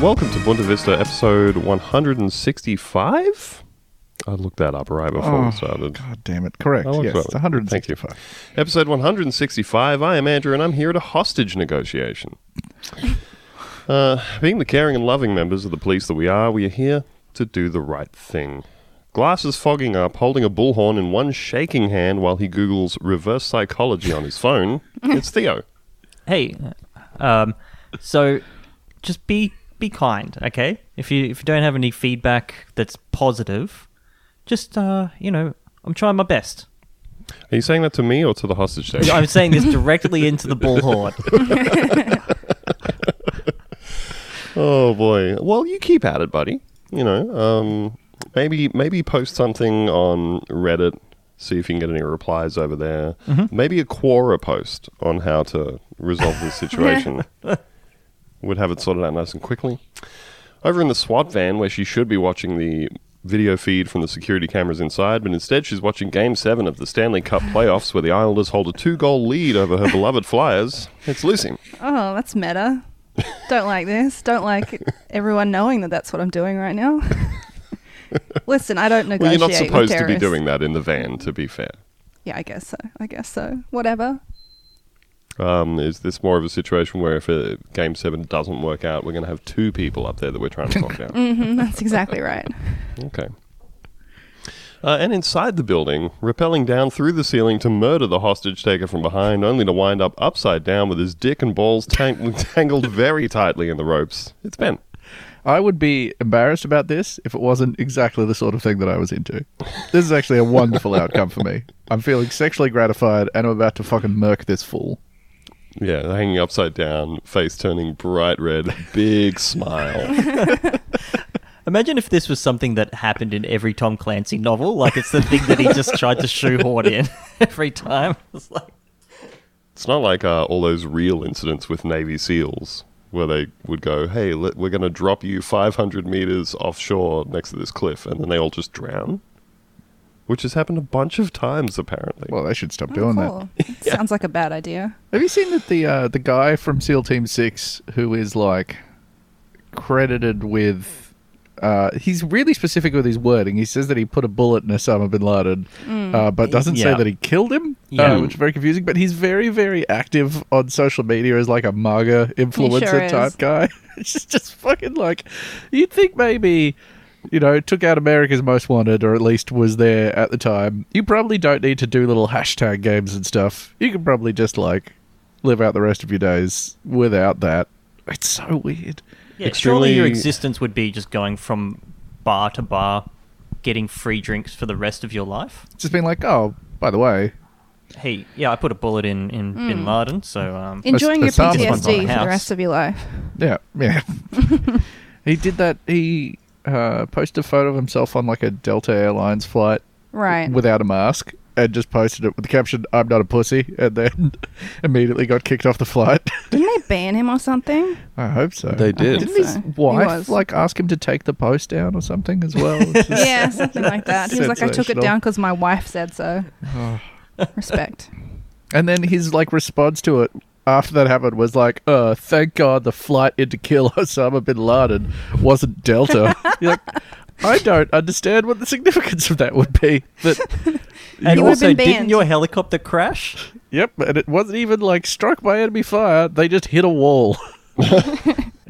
welcome to Bunta Vista episode 165. I looked that up right before we Oh, started. God damn it. Correct. I looked yes, that it's up. Thank you. 165. Episode 165. I am Andrew, and I'm here at a hostage negotiation. Uh, being the caring and loving members of the police that we are, we are here to do the right thing. Glasses fogging up, holding a bullhorn in one shaking hand while he Googles reverse psychology on his phone. It's Theo. Hey, um, so just be be kind, okay? If you if you don't have any feedback that's positive, just uh, you know, I'm trying my best. Are you saying that to me or to the hostage taker? I'm saying this directly into the bullhorn. Oh boy. Well, you keep at it, buddy. You know, um, maybe maybe post something on Reddit. See if you can get any replies over there. Maybe a Quora post on how to resolve this situation. Would have it sorted out nice and quickly. Over in the SWAT van, where she should be watching the video feed from the security cameras inside, but instead she's watching Game 7 of the Stanley Cup playoffs, where the Islanders hold a two goal lead over her beloved Flyers. It's Lucy. Oh, that's meta. Don't like this. Don't like everyone knowing that that's what I'm doing right now. Listen, I don't negotiate. Well, you're not supposed to be doing that in the van, to be fair. Yeah, I guess so. I guess so. Whatever. Um, is this more of a situation where if uh game seven doesn't work out, we're going to have two people up there that we're trying to talk down? hmm that's exactly right. Okay. Uh, and inside the building, rappelling down through the ceiling to murder the hostage taker from behind, only to wind up upside down with his dick and balls tang- tangled very tightly in the ropes. It's Ben. I would be embarrassed about this if it wasn't exactly the sort of thing that I was into. This is actually a wonderful outcome for me. I'm feeling sexually gratified and I'm about to fucking murk this fool. Yeah, hanging upside down, face turning bright red, big smile. Imagine if this was something that happened in every Tom Clancy novel. Like it's the thing that he just tried to shoehorn in every time. It's like, It's not like uh, all those real incidents with Navy SEALs where they would go, "Hey, let, we're going to drop you 500 meters offshore next to this cliff," and then they all just drown, which has happened a bunch of times apparently. Well, they should stop Oh, doing that. cool. Sounds like a bad idea. Have you seen that the uh, the guy from SEAL Team Six who is like credited with uh, he's really specific with his wording. He says that he put a bullet in Osama bin Laden, uh, but doesn't say Yeah. that he killed him, Yeah. uh, which is very confusing. But he's very, very active on social media as like a MAGA influencer sure is. type guy. it's just, just fucking like you'd think maybe. You know, took out America's Most Wanted, or at least was there at the time. You probably don't need to do little hashtag games and stuff. You can probably just like live out the rest of your days without that. It's so weird. yeah, surely your existence would be just going from bar to bar, getting free drinks for the rest of your life. It's just being like, oh, by the way, Hey, yeah, I put a bullet in in Bin Laden, so um, Enjoying your Osama's one's PTSD for the rest of your life. yeah, yeah. he did that. He uh, posted a photo of himself on like a Delta Airlines flight Right. without a mask and just posted it with the caption, I'm not a pussy, and then immediately got kicked off the flight. Didn't they ban him or something? I hope so. They did. Didn't his so. He wife like ask him to take the post down or something as well? Just- Yeah, something like that. He was like, I took it down because my wife said so. Respect. And then his like response to it after that happened was like, "Uh, thank God the flight in to kill Osama bin Laden wasn't Delta." You're like, I don't understand what the significance of that would be. That and You also, didn't your helicopter crash? yep, and it wasn't even like struck by enemy fire. They just hit a wall.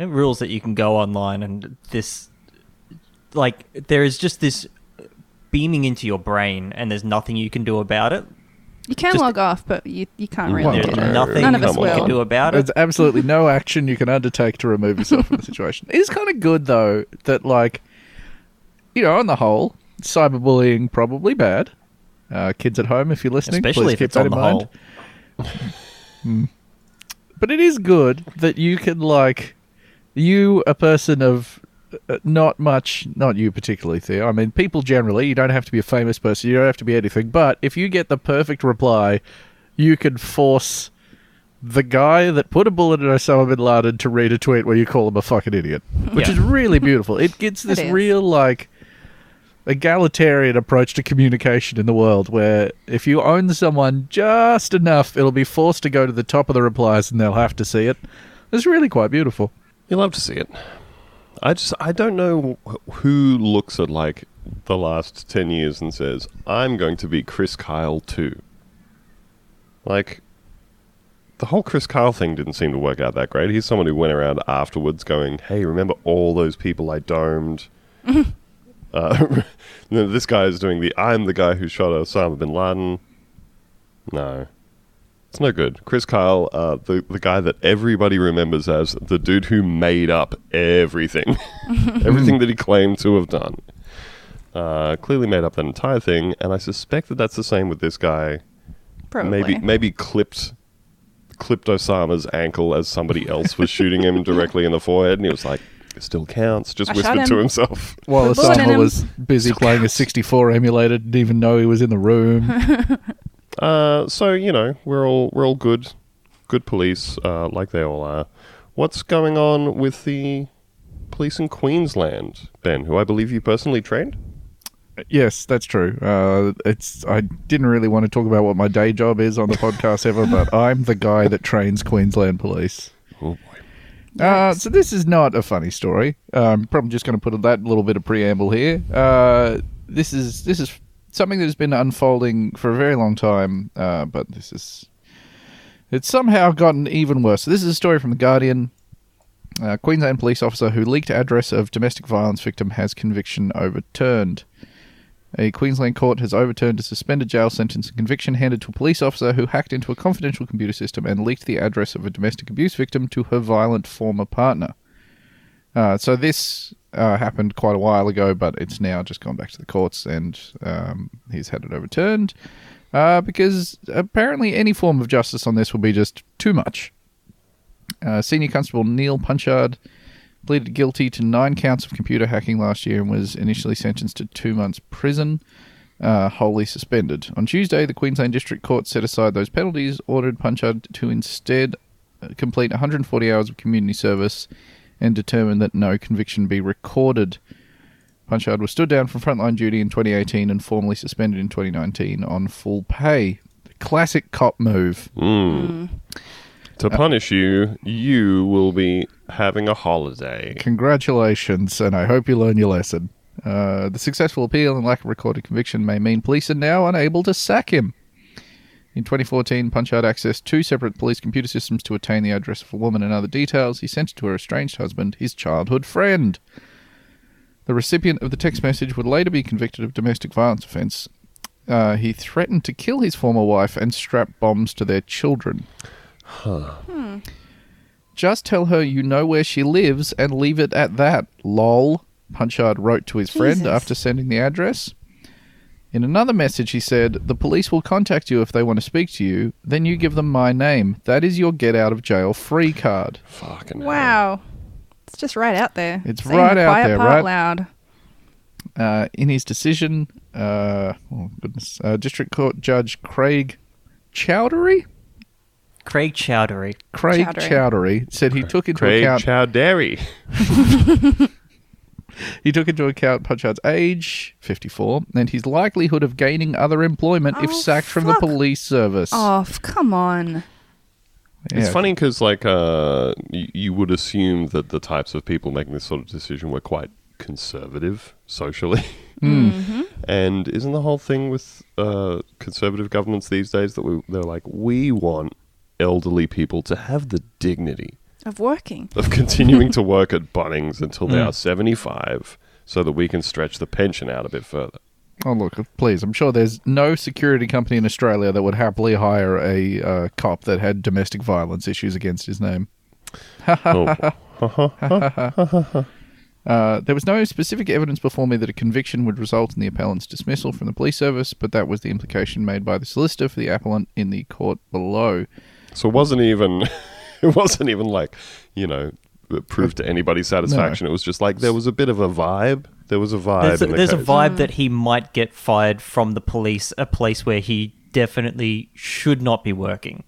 It rules that you can go online and this, like, there is just this beaming into your brain, and there's nothing you can do about it. You can Just- log off, but you, you can't You really won't. There's do it. nothing None of us Come on. can will. do about There's it. absolutely no action you can undertake to remove yourself from the situation. It is kind of good though that like, you know, on the whole, cyberbullying probably bad. Uh, kids at home, if you're listening, Especially please if keep it's that on in the mind. whole. but it is good that you can like you a person of Uh, not much not you particularly theo i mean people generally you don't have to be a famous person you don't have to be anything but if you get the perfect reply you can force the guy that put a bullet in Osama bin Laden to read a tweet where you call him a fucking idiot, which Yeah. is really beautiful. It gets this It is. real like egalitarian approach to communication in the world where if you own someone just enough, it'll be forced to go to the top of the replies and they'll have to see it. It's really quite beautiful. You love to see it. I just I don't know who looks at like the last ten years and says I'm going to be Chris Kyle too. Like the whole Chris Kyle thing didn't seem to work out that great. He's someone who went around afterwards going, "Hey, remember all those people I domed?" uh, this guy is doing the "I'm the guy who shot Osama bin Laden." No, it's no good. Chris Kyle, uh, the the guy that everybody remembers as the dude who made up everything, everything that he claimed to have done. Uh, clearly made up that entire thing, and I suspect that that's the same with this guy. Probably. Maybe maybe clipped clipped Osama's ankle as somebody else was shooting him directly in the forehead, and he was like, "It still counts." Just I shot whispered to him. himself. While The bullet in Osama him. was busy playing a 64 emulator, didn't even know he was in the room. Uh, so you know, we're all we're all good, good police, uh, like they all are. What's going on with the police in Queensland, Ben? Who I believe you personally trained. yes, that's true. Uh, it's I didn't really want to talk about what my day job is on the podcast ever, but I'm the guy that trains Queensland police. Oh boy. Uh, so this is not a funny story. I'm probably just going to put that little bit of preamble here. Uh, this is this is something that has been unfolding for a very long time, uh, but this is it's somehow gotten even worse. So this is a story from the Guardian. Uh, Queensland police officer who leaked address of domestic violence victim has conviction overturned. A Queensland court has overturned a suspended jail sentence and conviction handed to a police officer who hacked into a confidential computer system and leaked the address of a domestic abuse victim to her violent former partner. Uh, so this uh, happened quite a while ago, but it's now just gone back to the courts, and um, he's had it overturned uh, because apparently any form of justice on this will be just too much. Uh, Senior Constable Neil Punchard pleaded guilty to nine counts of computer hacking last year and was initially sentenced to two months prison, uh, wholly suspended. On Tuesday, the Queensland District Court set aside those penalties, ordered Punchard to instead uh, complete 140 hours of community service, and determined that no conviction be recorded. Punchard was stood down from frontline duty in 2018 and formally suspended in 2019 on full pay. The classic cop move. Mm. To punish you, you will be having a holiday. Congratulations, and I hope you learn your lesson. Uh, the successful appeal and lack of recorded conviction may mean police are now unable to sack him. In 2014, Punchard accessed two separate police computer systems to attain the address of a woman and other details he sent it to her estranged husband, his childhood friend. The recipient of the text message would later be convicted of domestic violence offence. Uh, he threatened to kill his former wife and strap bombs to their children. Just tell her you know where she lives and leave it at that. Lol. Punchard wrote to his friend after sending the address. In another message, he said, The police will contact you if they want to speak to you. Then you give them my name. That is your get out of jail free card. Fucking hell. Wow. It's just right out there. It's Saying right the out quiet there, part right? loud. Uh, in his decision, uh, oh goodness, uh, District Court Judge Craig Chowdhury? Craig Chowdhury. Craig Chowdhury. Chowdhury said he took into Craig account Chowdhury. He took into account Punchard's age, 54, and his likelihood of gaining other employment if Oh, sacked from the fuck police service. Oh, come on. It's Yeah. funny because, like, uh, y- you would assume that the types of people making this sort of decision were quite conservative socially. Mm-hmm. and isn't the whole thing with uh, conservative governments these days that we, they're like, we want elderly people to have the dignity Of working. of continuing to work at Bunnings until they Mm. are 75 so that we can stretch the pension out a bit further. Oh, look, please. I'm sure there's no security company in Australia that would happily hire a uh, cop that had domestic violence issues against his name. oh, Uh, there was no specific evidence before me that a conviction would result in the appellant's dismissal from the police service, but that was the implication made by the solicitor for the appellant in the court below. so it wasn't even, it wasn't even like, you know, proved to anybody's satisfaction. It was just like there was a bit of a vibe. There was a vibe. There's, a, the there's a vibe that he might get fired from the police, a place where he definitely should not be working.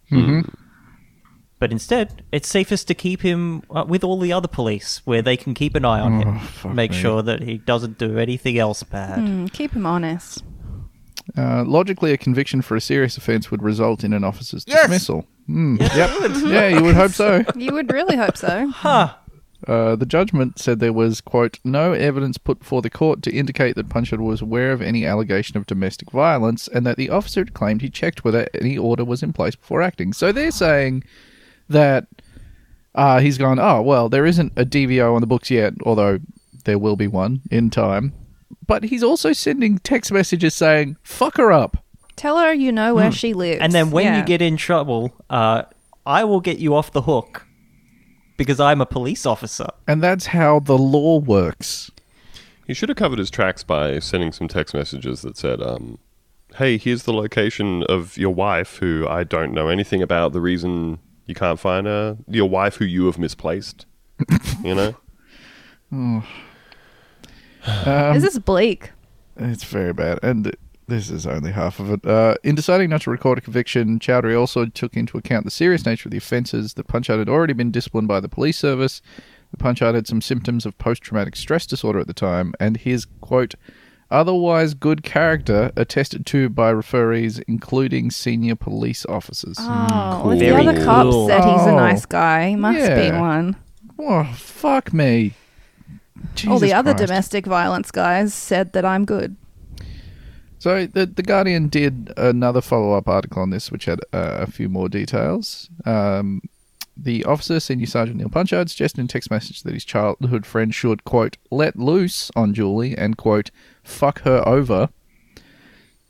But instead, it's safest to keep him uh, with all the other police, where they can keep an eye on Oh, him, make me. sure that he doesn't do anything else bad. Mm, keep him honest. Uh, logically, a conviction for a serious offence would result in an officer's dismissal. Mm, yep. Yeah, you would hope so. You would really hope so. Huh. Uh, the judgment said there was, quote, no evidence put before the court to indicate that Punchard was aware of any allegation of domestic violence and that the officer had claimed he checked whether any order was in place before acting. So they're saying that uh, he's gone, oh, well, there isn't a DVO on the books yet, although there will be one in time. But he's also sending text messages saying, fuck her up. Tell her you know where she lives. And then when Yeah. you get in trouble, uh, I will get you off the hook because I'm a police officer. And that's how the law works. He should have covered his tracks by sending some text messages that said, um, "Hey, here's the location of your wife, who I don't know anything about. The reason you can't find her, your wife who you have misplaced." you know, Um, This is bleak. It's very bad, and this is only half of it. Uh, in deciding not to record a conviction, Chowdhury also took into account the serious nature of the offences. The Punchard had already been disciplined by the police service. The Punchard had some symptoms of post-traumatic stress disorder at the time, and his quote otherwise good character attested to by referees, including senior police officers. Oh, cool. well, the Very other cops cool. said he's a Oh. nice guy. He must be one. Oh, fuck me! All the other Christ. domestic violence guys said that I'm good. So the the Guardian did another follow up article on this, which had uh, a few more details. Um, the officer, Senior Sergeant Neil Punchard, suggested in text message that his childhood friend should quote let loose on Julie and quote fuck her over.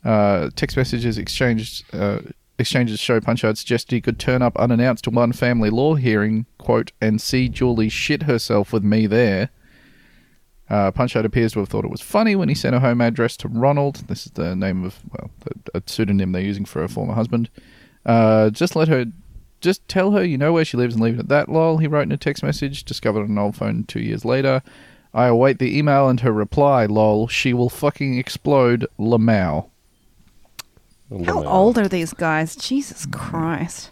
Uh, text messages exchanged. Uh, Exchanges show Punchard suggested he could turn up unannounced to one family law hearing, quote, and see Julie shit herself with me there. Uh, Punchard appears to have thought it was funny when he sent a home address to Ronald. This is the name of well, a, a pseudonym they're using for her former husband. Uh, just let her, just tell her you know where she lives and leave it at that. Lol. He wrote in a text message discovered on an old phone two years later. I await the email and her reply. Lol. She will fucking explode. Lamau. How old are these guys? Jesus Christ.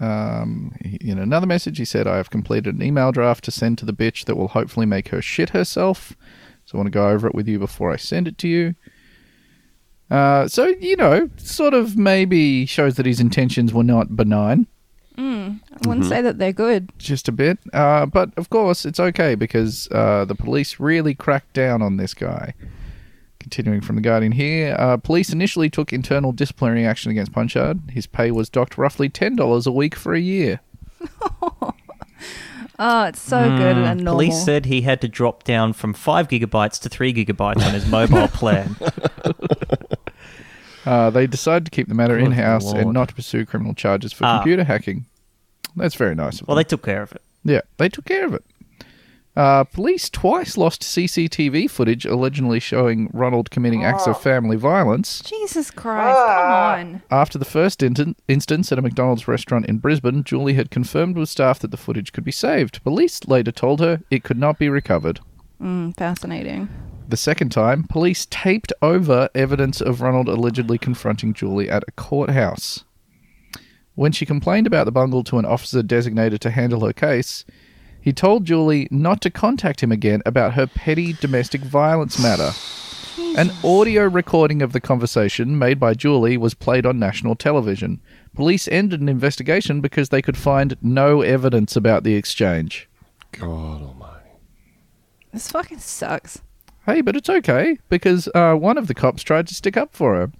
Um, in another message, he said, I have completed an email draft to send to the bitch that will hopefully make her shit herself. So I want to go over it with you before I send it to you. Uh, so, you know, sort of maybe shows that his intentions were not benign, Mm, I wouldn't say that they're good. just a bit. Uh, but of course, it's okay because uh, the police really cracked down on this guy. Continuing from The Guardian here, uh, police initially took internal disciplinary action against Punchard. His pay was docked roughly $10 a week for a year. Oh, it's so good and normal. Police said he had to drop down from five gigabytes to three gigabytes on his mobile plan. Uh, they decided to keep the matter Good in house and lord. not to pursue criminal charges for Ah. computer hacking. That's very nice. Of them. Well, they took care of it. yeah, they took care of it. Uh, police twice lost CCTV footage allegedly showing Ronald committing acts of family violence. Jesus Christ, come on. After the first in- instance at a McDonald's restaurant in Brisbane, Julie had confirmed with staff that the footage could be saved. Police later told her it could not be recovered. Mm, fascinating. The second time, police taped over evidence of Ronald allegedly confronting Julie at a courthouse. When she complained about the bungle to an officer designated to handle her case, he told Julie not to contact him again about her petty domestic violence matter. An audio recording of the conversation made by Julie was played on national television. Police ended an investigation because they could find no evidence about the exchange. God Almighty. This fucking sucks. Hey, but it's okay because uh, one of the cops tried to stick up for her.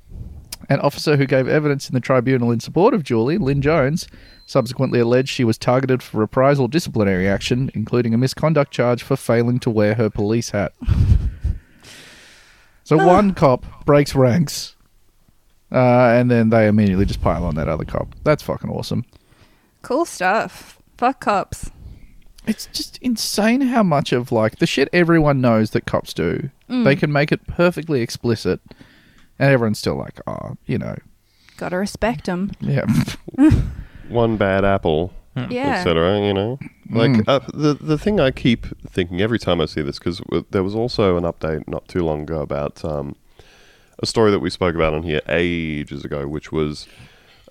An officer who gave evidence in the tribunal in support of Julie, Lynn Jones, subsequently alleged she was targeted for reprisal disciplinary action, including a misconduct charge for failing to wear her police hat. so one cop breaks ranks, uh, and then they immediately just pile on that other cop. That's fucking awesome. Cool stuff. Fuck cops. It's just insane how much of like the shit everyone knows that cops do. They can make it perfectly explicit, and everyone's still like, oh, you know, Gotta respect them. yeah. One bad apple, Yeah. etc. You know, like Mm. uh, the the thing I keep thinking every time I see this because w- there was also an update not too long ago about um, a story that we spoke about on here ages ago, which was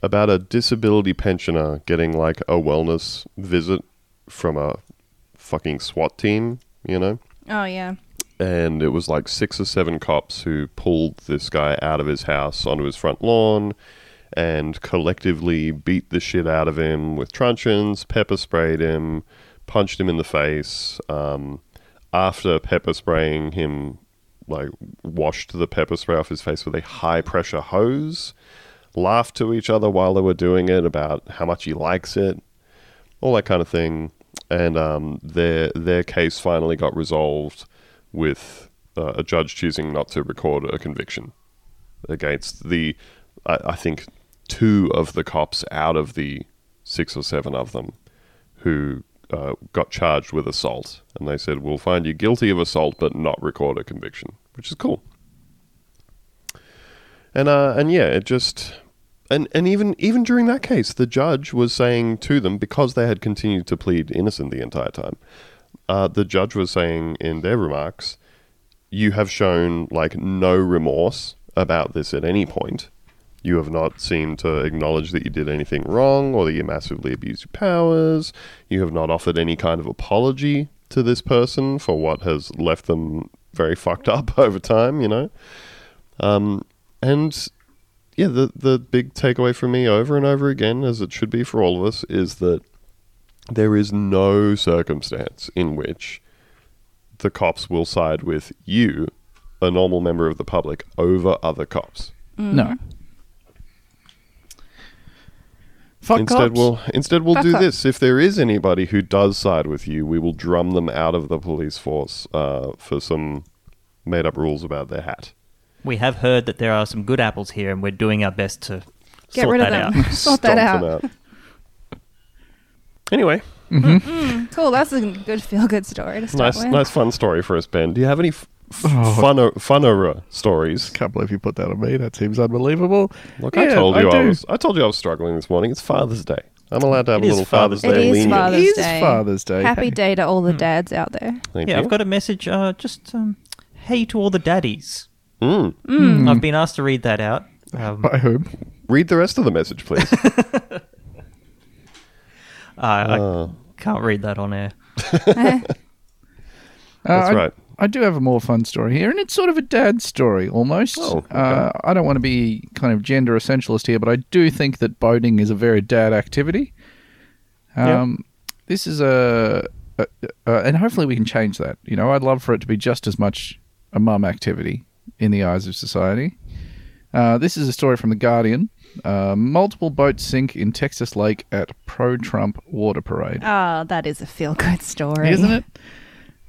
about a disability pensioner getting like a wellness visit from a fucking SWAT team. You know, Oh, yeah. And it was like six or seven cops who pulled this guy out of his house onto his front lawn and collectively beat the shit out of him with truncheons, pepper sprayed him, punched him in the face. Um, after pepper spraying him, like washed the pepper spray off his face with a high pressure hose. Laughed to each other while they were doing it about how much he likes it, all that kind of thing. And um, their their case finally got resolved with uh, a judge choosing not to record a conviction against the, I, I think, two of the cops out of the six or seven of them who uh, got charged with assault. And they said, we'll find you guilty of assault, but not record a conviction, which is cool. And uh, and yeah, it just and and even even during that case, the judge was saying to them because they had continued to plead innocent the entire time. Uh, the judge was saying in their remarks, "You have shown like no remorse about this at any point. You have not seemed to acknowledge that you did anything wrong or that you massively abused your powers. You have not offered any kind of apology to this person for what has left them very fucked up over time. You know." Um, and yeah, the the big takeaway for me over and over again, as it should be for all of us, is that there is no circumstance in which the cops will side with you, a normal member of the public, over other cops. No. Fuck instead, cops. we'll instead we'll Fuck do cops. this. If there is anybody who does side with you, we will drum them out of the police force uh, for some made up rules about their hat. We have heard that there are some good apples here, and we're doing our best to Get sort rid of that them. out. Sort that Stomp out. Them Anyway, Cool. That's a good feel good story to start nice, with. nice, fun story for us, Ben. Do you have any f- f- Oh. funner, funner stories? Can't believe you put that on me. That seems unbelievable. Look, I Yeah, told you I, do. was. I told you I was struggling this morning. It's Father's Day. I'm allowed to have It a is little Father's Father's, It Day is lenient. Father's It is Day. Father's Day. Happy day to all the Hmm. dads out there. Thank yeah, you. I've got a message. Uh, just um, hey to all the daddies. Mm. I've been asked to read that out. Um, By whom? Read the rest of the message, please. I, Uh, I can't read that on air. Uh, That's I, right. I do have a more fun story here, and it's sort of a dad story almost. Oh, okay. uh, I don't want to be kind of gender essentialist here, but I do think that boating is a very dad activity. Yeah. Um, This is a, a, a, and hopefully we can change that. You know, I'd love for it to be just as much a mum activity in the eyes of society. Uh, this is a story from The Guardian. Uh, multiple boats sink in Texas Lake at pro Trump water parade. Oh, that is a feel good story. Isn't it?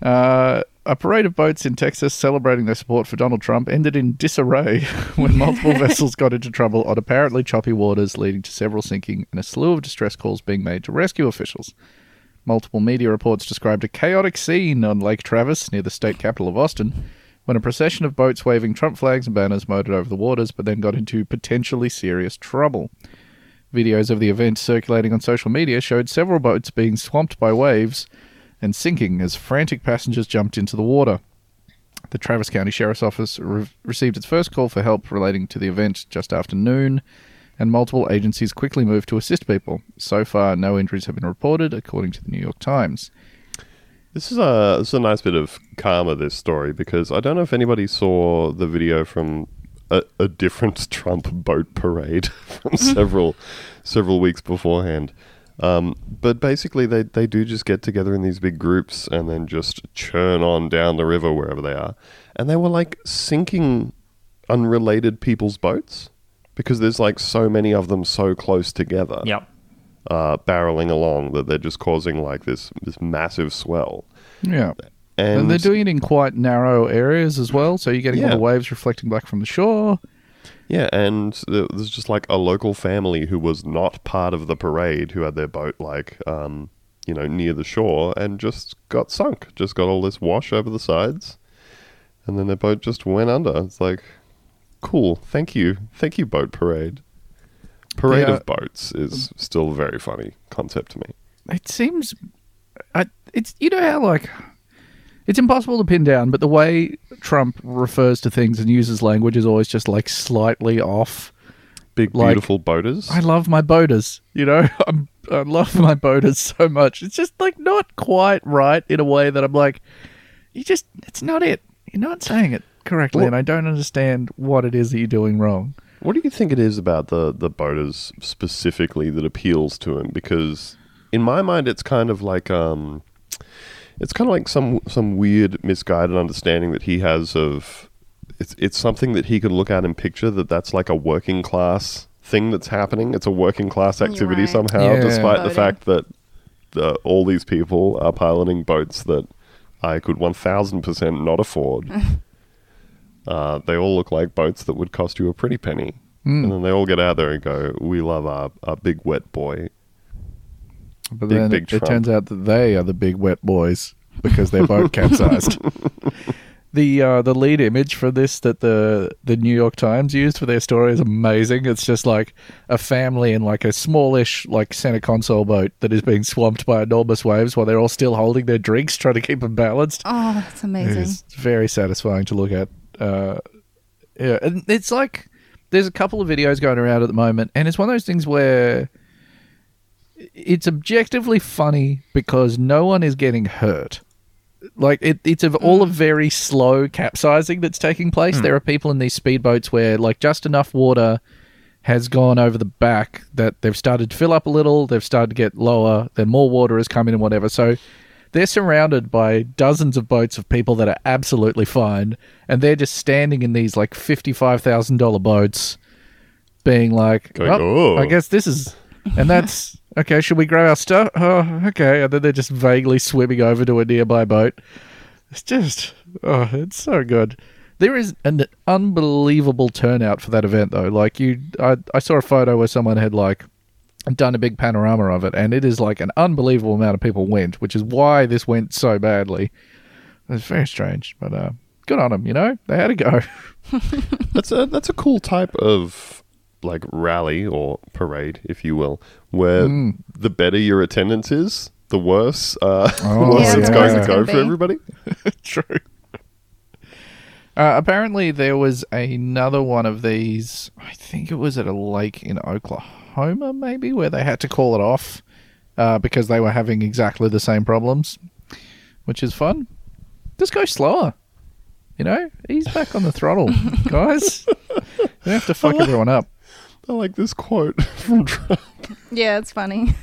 Uh, a parade of boats in Texas celebrating their support for Donald Trump ended in disarray when multiple vessels got into trouble on apparently choppy waters, leading to several sinking and a slew of distress calls being made to rescue officials. Multiple media reports described a chaotic scene on Lake Travis near the state capital of Austin when a procession of boats waving Trump flags and banners motored over the waters but then got into potentially serious trouble. Videos of the event circulating on social media showed several boats being swamped by waves and sinking as frantic passengers jumped into the water. The Travis County Sheriff's Office re- received its first call for help relating to the event just after noon, and multiple agencies quickly moved to assist people. So far, no injuries have been reported, according to the New York Times. This is a this is a nice bit of karma. This story because I don't know if anybody saw the video from a, a different Trump boat parade from several several weeks beforehand. Um, but basically, they they do just get together in these big groups and then just churn on down the river wherever they are, and they were like sinking unrelated people's boats because there's like so many of them so close together Yep. uh, barreling along that they're just causing like this this massive swell. Yeah. And, And, they're doing it in quite narrow areas as well, so you're getting all Yeah. the waves reflecting back from the shore. yeah, and there's just like a local family who was not part of the parade who had their boat like um, you know near the shore and just got sunk, just got all this wash over the sides, and then their boat just went under. It's like cool, thank you, thank you, boat parade. Parade Yeah. of boats is still a very funny concept to me. It seems, it's you know how like it's impossible to pin down, but the way Trump refers to things and uses language is always just like slightly off. Big Like, beautiful boaters. I love my boaters, you know. I'm, I love my boaters so much. It's just like not quite right in a way that I'm like, you just it's not it. You're not saying it correctly, Well- and I don't understand what it is that you're doing wrong. What do you think it is about the the boaters specifically that appeals to him? Because in my mind, it's kind of like um, it's kind of like some some weird misguided understanding that he has of it's it's something that he could look at and picture that that's like a working class thing that's happening. It's a working class activity right. somehow, Yeah. despite the fact that the, all these people are piloting boats that I could one thousand percent not afford. uh, they all look like boats that would cost you a pretty penny. Hmm. And then they all get out there and go, "We love our, our big wet boy." But Big, then big it, it turns out that they are the big wet boys because their boat capsized. The uh, the lead image for this that the the New York Times used for their story is amazing. It's just like a family in like a smallish like center console boat that is being swamped by enormous waves while they're all still holding their drinks, trying to keep them balanced. Oh, that's amazing. It's very satisfying to look at. Uh, yeah, and it's like there's a couple of videos going around at the moment, and it's one of those things where it's objectively funny because no one is getting hurt. Like it, it's of all hmm. of very slow capsizing that's taking place. Hmm. There are people in these speedboats where like just enough water has gone over the back that they've started to fill up a little, they've started to get lower, then more water has come in and whatever. So they're surrounded by dozens of boats of people that are absolutely fine, and they're just standing in these like fifty-five thousand dollar boats, being like, Going, "Oh, "Oh." I guess this is," and that's okay. Should we grab our stuff? Oh, okay. And then they're just vaguely swimming over to a nearby boat. It's just, oh, it's so good. There is an unbelievable turnout for that event, though. Like you, I, I saw a photo where someone had like done a big panorama of it, and it is like an unbelievable amount of people went, which is why this went so badly. It's very strange, but uh, good on them. You know, they had to go. That's a that's a cool type of like rally or parade, if you will, where Mm. the better your attendance is, the worse uh, Oh, worse Yeah, it's the going to go for everybody. True. Uh, apparently, there was another one of these. I think it was at a lake in Oklahoma, maybe, where they had to call it off uh, because they were having exactly the same problems, which is fun. Just go slower. You know, he's back on the throttle, guys. You don't have to fuck everyone up. I like this quote from Trump. yeah, it's funny.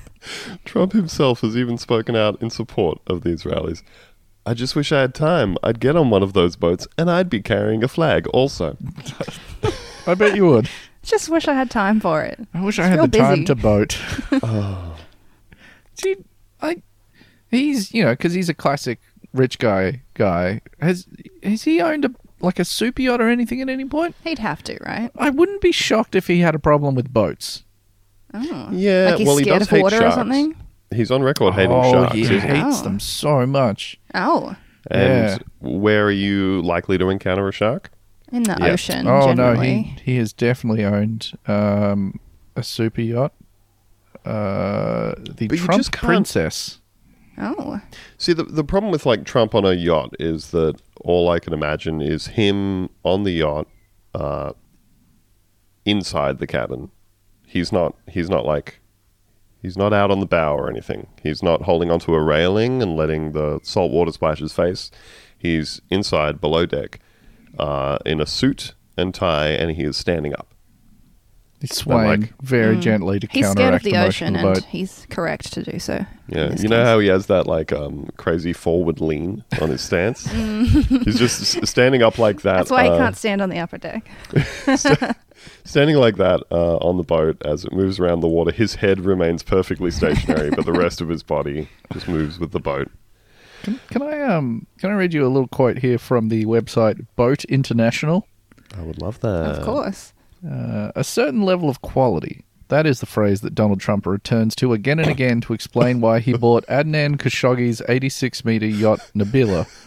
Trump himself has even spoken out in support of these rallies. I just wish I had time. I'd get on one of those boats and I'd be carrying a flag also. I bet you would. Just wish I had time for it. I wish I It's had real the time busy. to boat. Oh. See, I, he's you know because he's a classic rich guy guy. Has has he owned a like a super yacht or anything at any point? He'd have to, right? I wouldn't be shocked if he had a problem with boats. Oh. Yeah, like he's well, he scared does of hate water sharks. or something. He's on record hating oh, sharks. he isn't he? hates Oh. them so much. Oh, And Yeah. where are you likely to encounter a shark? in the Yeah. ocean. oh generally. no, he he has definitely owned um, a super yacht. Uh, the But you Trump just can't- Princess. Oh, See, the the problem with like Trump on a yacht is that all I can imagine is him on the yacht, uh, inside the cabin. He's not. He's not like. He's not out on the bow or anything. He's not holding onto a railing and letting the salt water splash his face. He's inside below deck, uh, in a suit and tie, and he is standing up. He's swaying like- very gently to Mm. he's scared of counteract the motion ocean, of the and he's correct to do so. Yeah, you know case. how he has that like um, crazy forward lean on his stance. He's just standing up like that. That's why he uh, can't stand on the upper deck. Standing like that uh, on the boat as it moves around the water, his head remains perfectly stationary, but the rest of his body just moves with the boat. Can, can I um can I read you a little quote here from the website Boat International? I would love that. of course. Uh, a certain level of quality. That is the phrase that Donald Trump returns to again and again to explain why he bought Adnan Khashoggi's 86 meter yacht Nabila.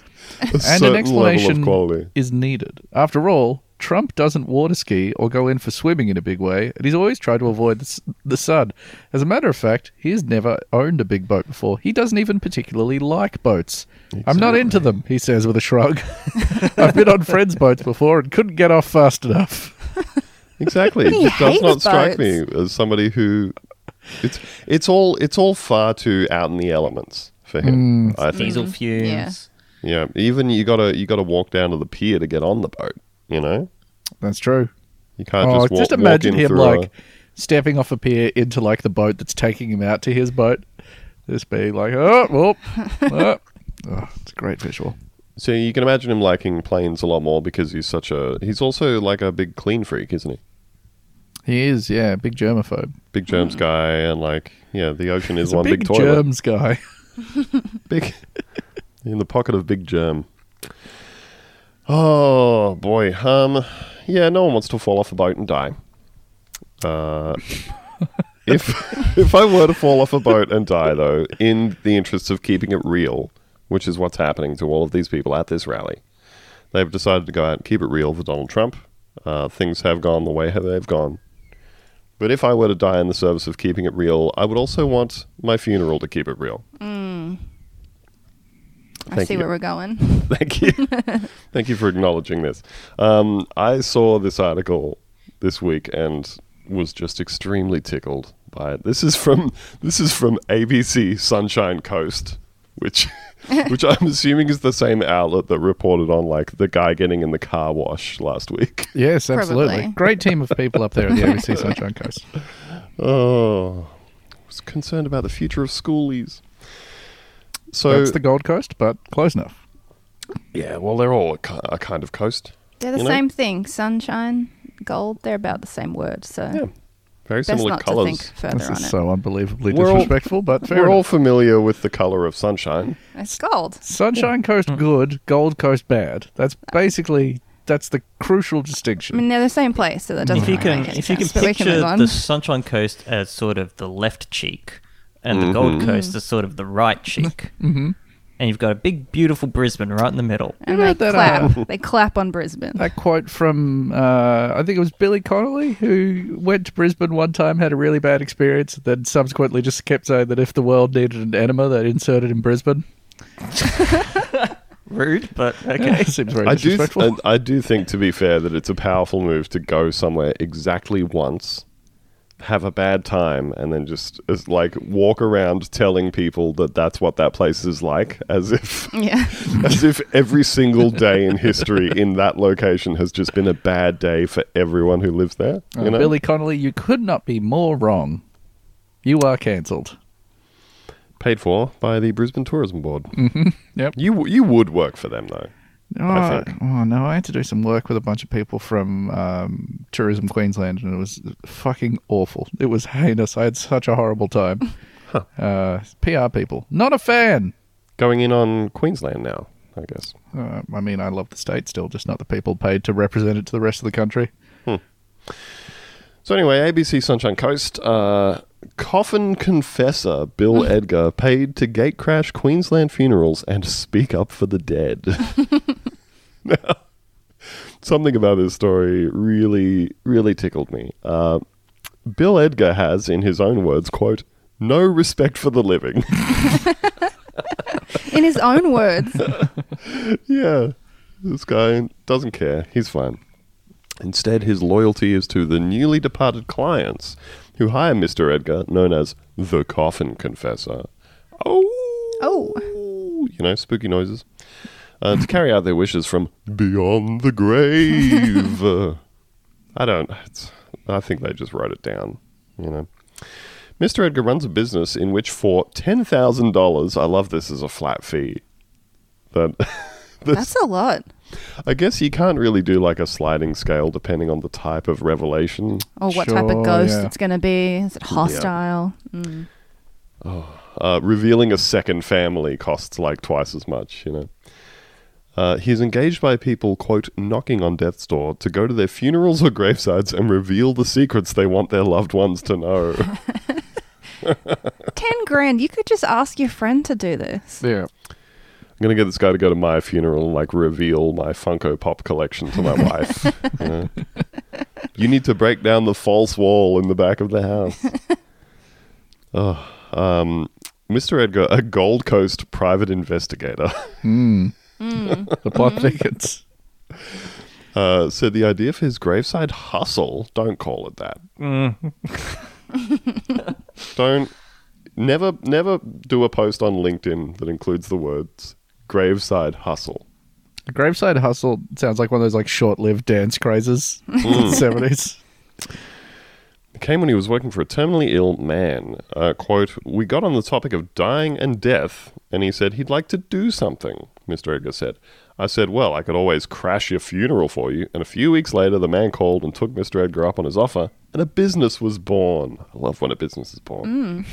And an explanation of quality. is needed. After all, Trump doesn't water ski or go in for swimming in a big way, and he's always tried to avoid the, sun. As a matter of fact, he has never owned a big boat before. He doesn't even particularly like boats. I'm not into them, he says with a shrug. I've been on friends' boats before and couldn't get off fast enough. Exactly. It He just does not strike me as somebody who it's it's all it's all far too out in the elements for him. I think. Diesel Mm, fumes. Yeah. Even you gotta you gotta walk down to the pier to get on the boat. You know, That's true. you can't Oh, just walk, just walk imagine in him like a- stepping off a pier into like the boat that's taking him out to his boat. Just be like, oh, whoop, oh. Oh, it's a great visual. So you can imagine him liking planes a lot more because he's such a. He's also like a big clean freak, isn't he? He is, yeah, big germaphobe. Big germs guy, and like, yeah, the ocean is He's a one big, toy. big, toilet. germs guy. Big in the pocket of big germ. Oh boy, um, yeah, no one wants to fall off a boat and die. Uh, if if I were to fall off a boat and die, though, in the interests of keeping it real, which is what's happening to all of these people at this rally, they've decided to go out and keep it real for Donald Trump. Uh, things have gone the way they've gone. But if I were to die in the service of keeping it real, I would also want my funeral to keep it real. I Thank see you. where we're going. Thank you. Thank you for acknowledging this. Um, I saw this article this week and was just extremely tickled by it. This is from this is from ABC Sunshine Coast, which which I'm assuming is the same outlet that reported on like the guy getting in the car wash last week. Yes, absolutely. Probably. Great team of people up there at the ABC Sunshine Coast. Oh, I was concerned about the future of schoolies. So it's the Gold Coast, but close enough. yeah, well, they're all a, a kind of coast. They're the You know? same thing. Sunshine, gold, they're about the same word. So Yeah, very best similar not to colors. think further This on is it. so unbelievably We're all- disrespectful, but fair We're all enough. familiar with the color of sunshine. It's gold. Sunshine Coast good, Gold Coast bad. That's basically that's the crucial distinction. I distinction. mean, they're the same place, so that doesn't if you really can, make any if you can sense, but we can picture move on. the Sunshine Coast as sort of the left cheek, and the Gold Mhm. Coast as sort of the right cheek, Mm hmm and you've got a big, beautiful Brisbane right in the middle. and they that, clap. uh, they clap on Brisbane. That quote from uh, I think it was Billy Connolly who went to Brisbane one time, had a really bad experience, then subsequently just kept saying that if the world needed an enema, they'd insert it in Brisbane. Rude, but okay. Seems very I do, th- disrespectful. I, I do think, to be fair, that it's a powerful move to go somewhere exactly once, have a bad time, and then just as, like walk around telling people that that's what that place is like, as if yeah. as if every single day in history in that location has just been a bad day for everyone who lives there. Uh, You know? Billy Connolly, you could not be more wrong. You are cancelled. Paid for by the Brisbane Tourism Board. Mm-hmm. Yep. You you would work for them though. Oh, oh, no, I had to do some work with a bunch of people from um, Tourism Queensland, and it was fucking awful. It was heinous. I had such a horrible time. Uh, PR people, not a fan. Going in on Queensland now, I guess. Uh, I mean, I love the state still, just not the people paid to represent it to the rest of the country. So anyway, ABC Sunshine Coast, uh, coffin confessor Bill Edgar paid to gatecrash Queensland funerals and speak up for the dead. Now, Something about this story really, really tickled me. Uh, Bill Edgar has, in his own words, quote, no respect for the living. In his own words. yeah, this guy doesn't care. He's fine. Instead, his loyalty is to the newly departed clients who hire Mr. Edgar, known as the Coffin Confessor. Oh, Oh. you know, spooky noises. Uh, to carry out their wishes from beyond the grave. Uh, I don't. It's, I think they just wrote it down. You know. Mr. Edgar runs a business in which, for ten thousand dollars, I love this as a flat fee. That That's a lot. I guess you can't really do like a sliding scale depending on the type of revelation. Or what type Sure, of ghost yeah. it's going to be. Is it hostile? Mm. Uh, revealing a second family costs like twice as much, you know. Uh, he's engaged by people, quote, knocking on death's door to go to their funerals or gravesides and reveal the secrets they want their loved ones to know. Ten grand. You could just ask your friend to do this. Yeah. I'm gonna get this guy to go to my funeral and like reveal my Funko Pop collection to my wife. you, know. You need to break down the false wall in the back of the house. oh, um, Mr. Edgar, a Gold Coast private investigator, Mm. The plot thickens. uh, said the idea for his graveside hustle. Don't call it that. don't. Never, never do a post on LinkedIn that includes the words graveside hustle. Graveside Hustle sounds like one of those like short-lived dance crazes in the seventies. came when he was working for a terminally ill man. Uh, quote, We got on the topic of dying and death, and he said he'd like to do something, Mr. Edgar said. I said, Well, I could always crash your funeral for you. And a few weeks later, the man called and took Mr. Edgar up on his offer, and a business was born. I love when a business is born.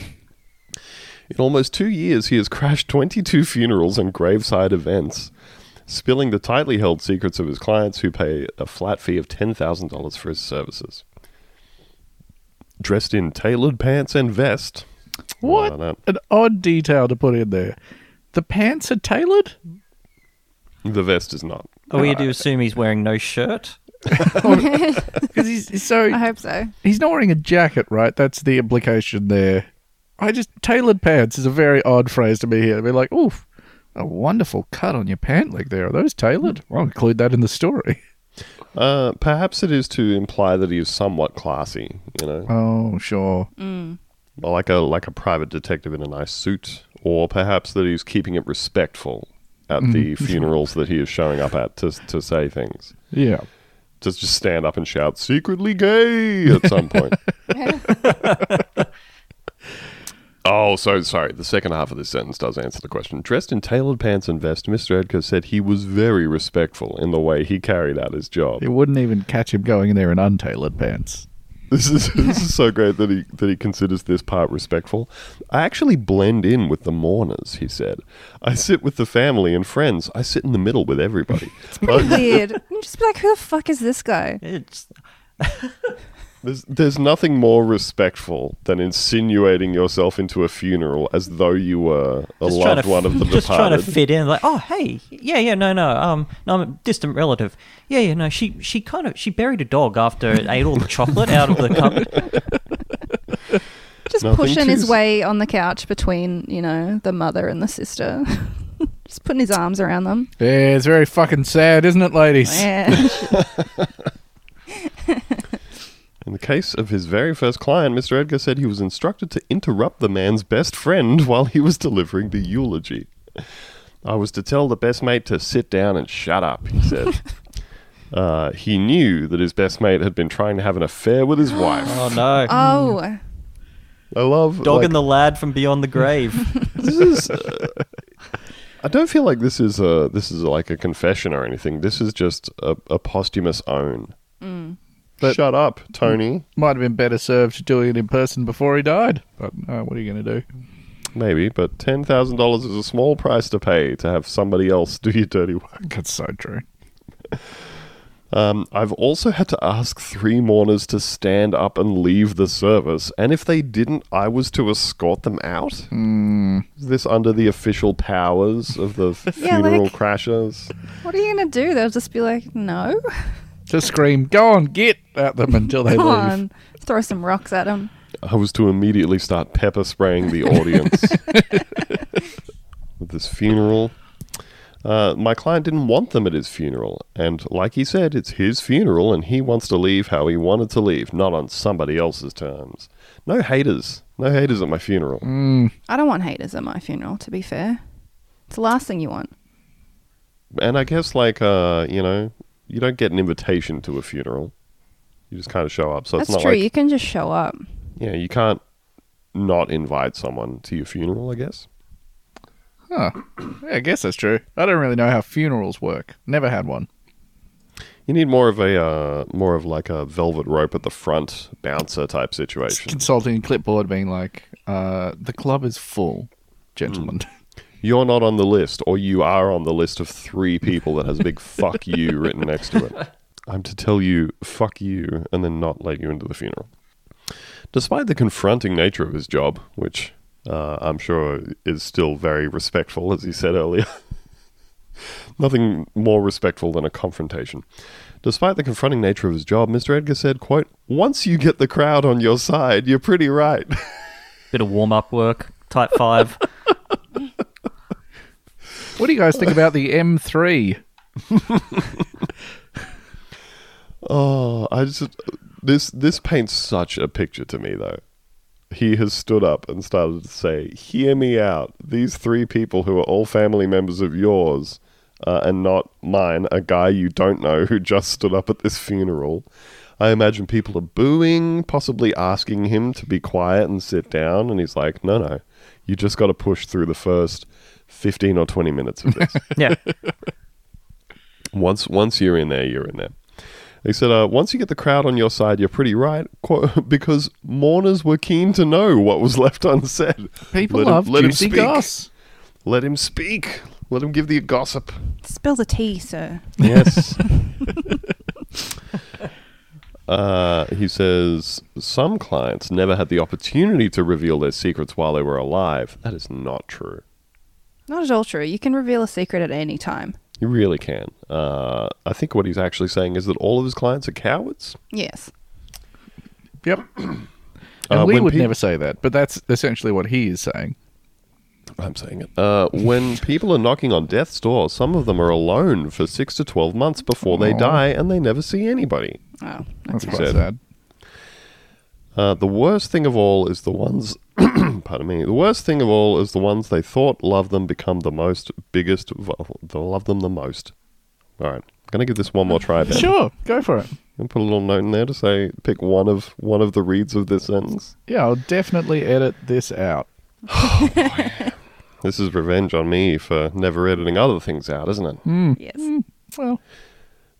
In almost two years, he has crashed 22 funerals and graveside events, spilling the tightly held secrets of his clients who pay a flat fee of $10,000 for his services. Dressed in tailored pants and vest. What that- an odd detail to put in there. The pants are tailored. the vest is not. Are we to assume he's wearing no shirt? Because he's he's so I hope so. he's not wearing a jacket, right? That's the implication there. I just tailored pants is a very odd phrase to me here. To be like, oof, a wonderful cut on your pant leg there. Are those tailored? I'll include that in the story. Uh, perhaps it is to imply that he is somewhat classy, you know, Oh, sure. like a like a private detective in a nice suit, or perhaps that he's keeping it respectful at the funerals that he is showing up at to to say things. Yeah. Just just stand up and shout secretly gay at some point. Oh, so sorry. The second half of this sentence does answer the question. Dressed in tailored pants and vest, Mr. Edgar said he was very respectful in the way he carried out his job. It wouldn't even catch him going in there in untailored pants. This is this is so great that he that he considers this part respectful. I actually blend in with the mourners, he said. I sit with the family and friends. I sit in the middle with everybody. Pretty Uh, weird. You just be like, who the fuck is this guy? It's there's there's nothing more respectful than insinuating yourself into a funeral as though you were a just loved to, one of the just trying to fit in. Like, oh, hey, yeah, yeah, no, no, um, no, I'm a distant relative. Yeah, yeah, no, she, she kind of, she buried a dog after it ate all the chocolate out of the cupboard. Just Nothing pushing his too- way on the couch between, you know, the mother and the sister. just putting his arms around them. Yeah, it's very fucking sad, isn't it, ladies? Yeah. In the case of his very first client, Mr. Edgar said he was instructed to interrupt the man's best friend while he was delivering the eulogy. I was to tell the best mate to sit down and shut up, he said. uh, he knew that his best mate had been trying to have an affair with his wife. Oh no, oh, I love dog like, and the lad from beyond the grave. this is. Uh, I don't feel like this is a this is like a confession or anything. This is just a, a posthumous own. But- Shut up, Tony. Might have been better served doing it in person before he died. But uh, what are you going to do? Maybe, but ten thousand dollars is a small price to pay to have somebody else do your dirty work. That's so true. Um, I've also had to ask three mourners to stand up and leave the service, and if they didn't, I was to escort them out. Is this under the official powers of the f- Yeah, funeral like- crashers? what are you going to do? They'll just be like, no. Just scream, go on, get at them until they Come leave. on. Throw some rocks at them. I was to immediately start pepper spraying the audience with this funeral. Uh, my client didn't want them at his funeral, and like he said, it's his funeral, and he wants to leave how he wanted to leave, not on somebody else's terms. No haters, no haters at my funeral. I don't want haters at my funeral, to be fair. It's the last thing you want. And I guess, like, uh, you know, you don't get an invitation to a funeral; you just kind of show up. So That's it's not true. like, you can just show up. yeah, you can't not invite someone to your funeral. I guess. Huh. Yeah, I guess that's true. I don't really know how funerals work. Never had one. You need more of a uh, more of like a velvet rope at the front bouncer type situation. Consulting clipboard being like, uh, the club is full, gentlemen. You're not on the list, or you are on the list of three people that has a big "fuck you" written next to it. I'm to tell you "fuck you" and then not let you into the funeral. Despite the confronting nature of his job, which uh, I'm sure is still very respectful, as he said earlier. Nothing more respectful than a confrontation. Despite the confronting nature of his job, Mr. Edgar said, quote, Once you get the crowd on your side, you're pretty right. Bit of warm up work, type five. What do you guys think about the M3? Oh, I just this this paints such a picture to me though. He has stood up and started to say, "Hear me out. These three people who are all family members of yours uh, and not mine, a guy you don't know who just stood up at this funeral. I imagine people are booing, possibly asking him to be quiet and sit down. And he's like, no, no, you just got to push through the first 15 or 20 minutes of this. Yeah. once, once you're in there, you're in there. He said, uh, once you get the crowd on your side, you're pretty right, quote, because mourners were keen to know what was left unsaid. People Let him- love let him speak. goss. Let him speak. Let him give the gossip. Spill the tea, sir. Yes. uh, he says some clients never had the opportunity to reveal their secrets while they were alive. That is not true. Not at all true. You can reveal a secret at any time. You really can. Uh, I think what he's actually saying is that all of his clients are cowards. Yes. Yep. And Uh, we would peop- never say that, but that's essentially what he is saying. I'm saying it. Uh, when people are knocking on death's door, some of them are alone for six to twelve months before they Aw. die, and they never see anybody. Oh, That's he quite said. sad. Uh, the worst thing of all is the ones. pardon me. The worst thing of all is the ones they thought loved them become the most biggest. vo- They love them the most. All right, I'm gonna give this one more try. Ben. Sure, go for it. And put a little note in there to say pick one of one of the reads of this sentence. Yeah, I'll definitely edit this out. This is revenge on me for never editing other things out, isn't it? yes. Well,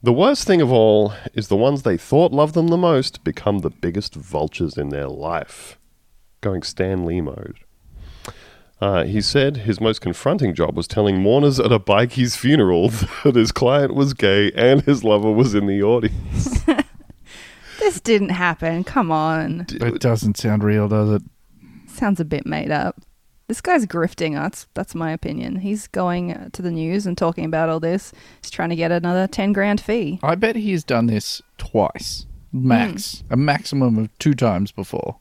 The worst thing of all is the ones they thought loved them the most become the biggest vultures in their life. Going Stan Lee mode. Uh, he said his most confronting job was telling mourners at a bikie's funeral that his client was gay and his lover was in the audience. This didn't happen. Come on. it doesn't sound real, does it? Sounds a bit made up. This guy's grifting us. That's my opinion. He's going uh, to the news and talking about all this. He's trying to get another 10 grand fee. I bet he's done this twice, max, a maximum of two times before.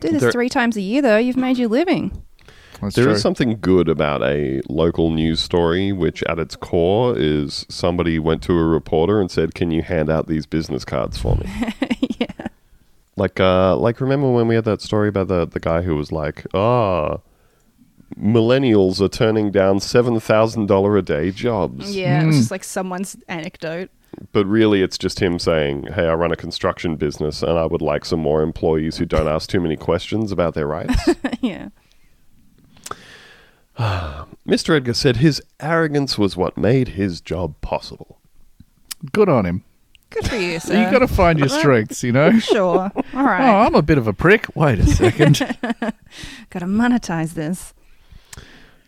Do this There- three times a year, though. You've made your living. That's There is true. something good about a local news story, which at its core is somebody went to a reporter and said, "Can you hand out these business cards for me?" yeah. Like, uh, like remember when we had that story about the the guy who was like, "Ah, millennials are turning down seven thousand dollar a day jobs," Yeah. It was Mm. just like someone's anecdote. but really it's just him saying, "Hey, I run a construction business, and I would like some more employees who don't ask too many questions about their rights." yeah. Mr. Edgar said his arrogance was what made his job possible. Good on him. Good for you, sir. you got to find your strengths, you know. Sure. All Oh, right. I'm a bit of a prick. Wait a second. got to monetize this.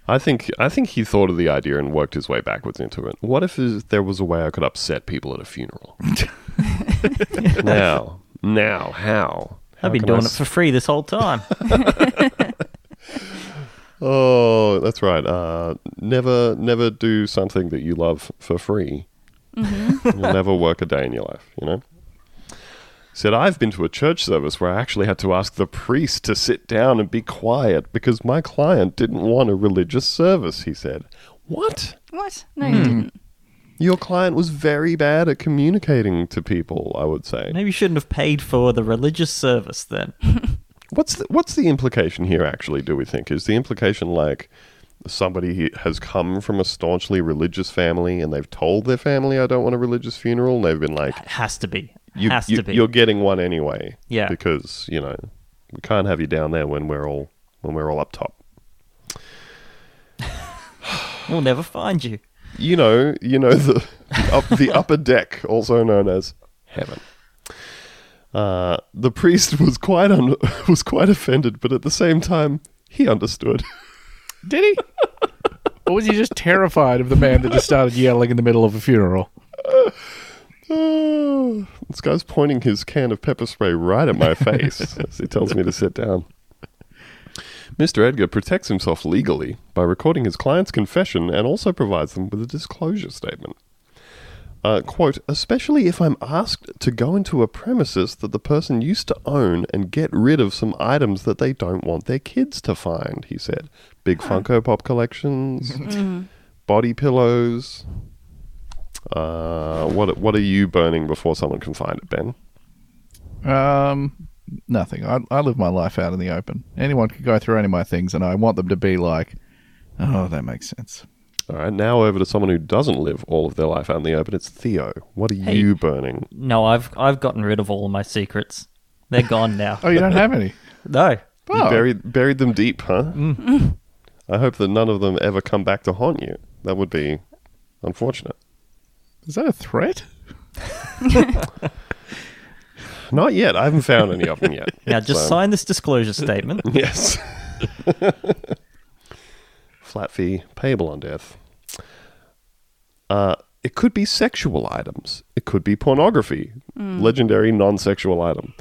I think I think he thought of the idea and worked his way backwards into it. What if there was a way I could upset people at a funeral? now, now, how? How I've been can I doing it for free this whole time. Oh, that's right. Uh, never, never do something that you love for free. Mm-hmm. You'll never work a day in your life. You know. Said I've been to a church service where I actually had to ask the priest to sit down and be quiet because my client didn't want a religious service. He said, "What? What? No, you hmm. didn't. Your client was very bad at communicating to people." I would say. Maybe you shouldn't have paid for the religious service then. What's the, what's the implication here? Actually, do we think is the implication like somebody has come from a staunchly religious family and they've told their family, "I don't want a religious funeral," and they've been like, It has to be. You, has you, to be. You're getting one anyway. Yeah. Because you know we can't have you down there when we're all when we're all up top. We'll never find you. You know, you know the the, up, the upper deck, also known as heaven. Uh, the priest was quite un- was quite offended, but at the same time, he understood. Did he? or was he just terrified of the man that just started yelling in the middle of a funeral? Oh, this guy's pointing his can of pepper spray right at my face as he tells me to sit down. Mr. Edgar protects himself legally by recording his client's confession and also provides them with a disclosure statement. Uh, quote, especially if I'm asked to go into a premises that the person used to own and get rid of some items that they don't want their kids to find, he said. Big Funko Pop collections, body pillows. Uh, what what are you burning before someone can find it, Ben? Um, nothing. I, I live my life out in the open. Anyone can go through any of my things, and I want them to be like, oh, that makes sense. All right, now over to someone who doesn't live all of their life out in the open. It's Theo. What are Hey. you burning? No, I've I've gotten rid of all of my secrets. They're gone now. Oh, you don't have any. no. You Oh. buried buried them deep, huh? I hope that none of them ever come back to haunt you. That would be unfortunate. Is that a threat? Not yet. I haven't found any of them yet. Now just So- sign this disclosure statement. Yes. Flat fee payable on death. Uh, it could be sexual items. It could be pornography. Legendary non-sexual item.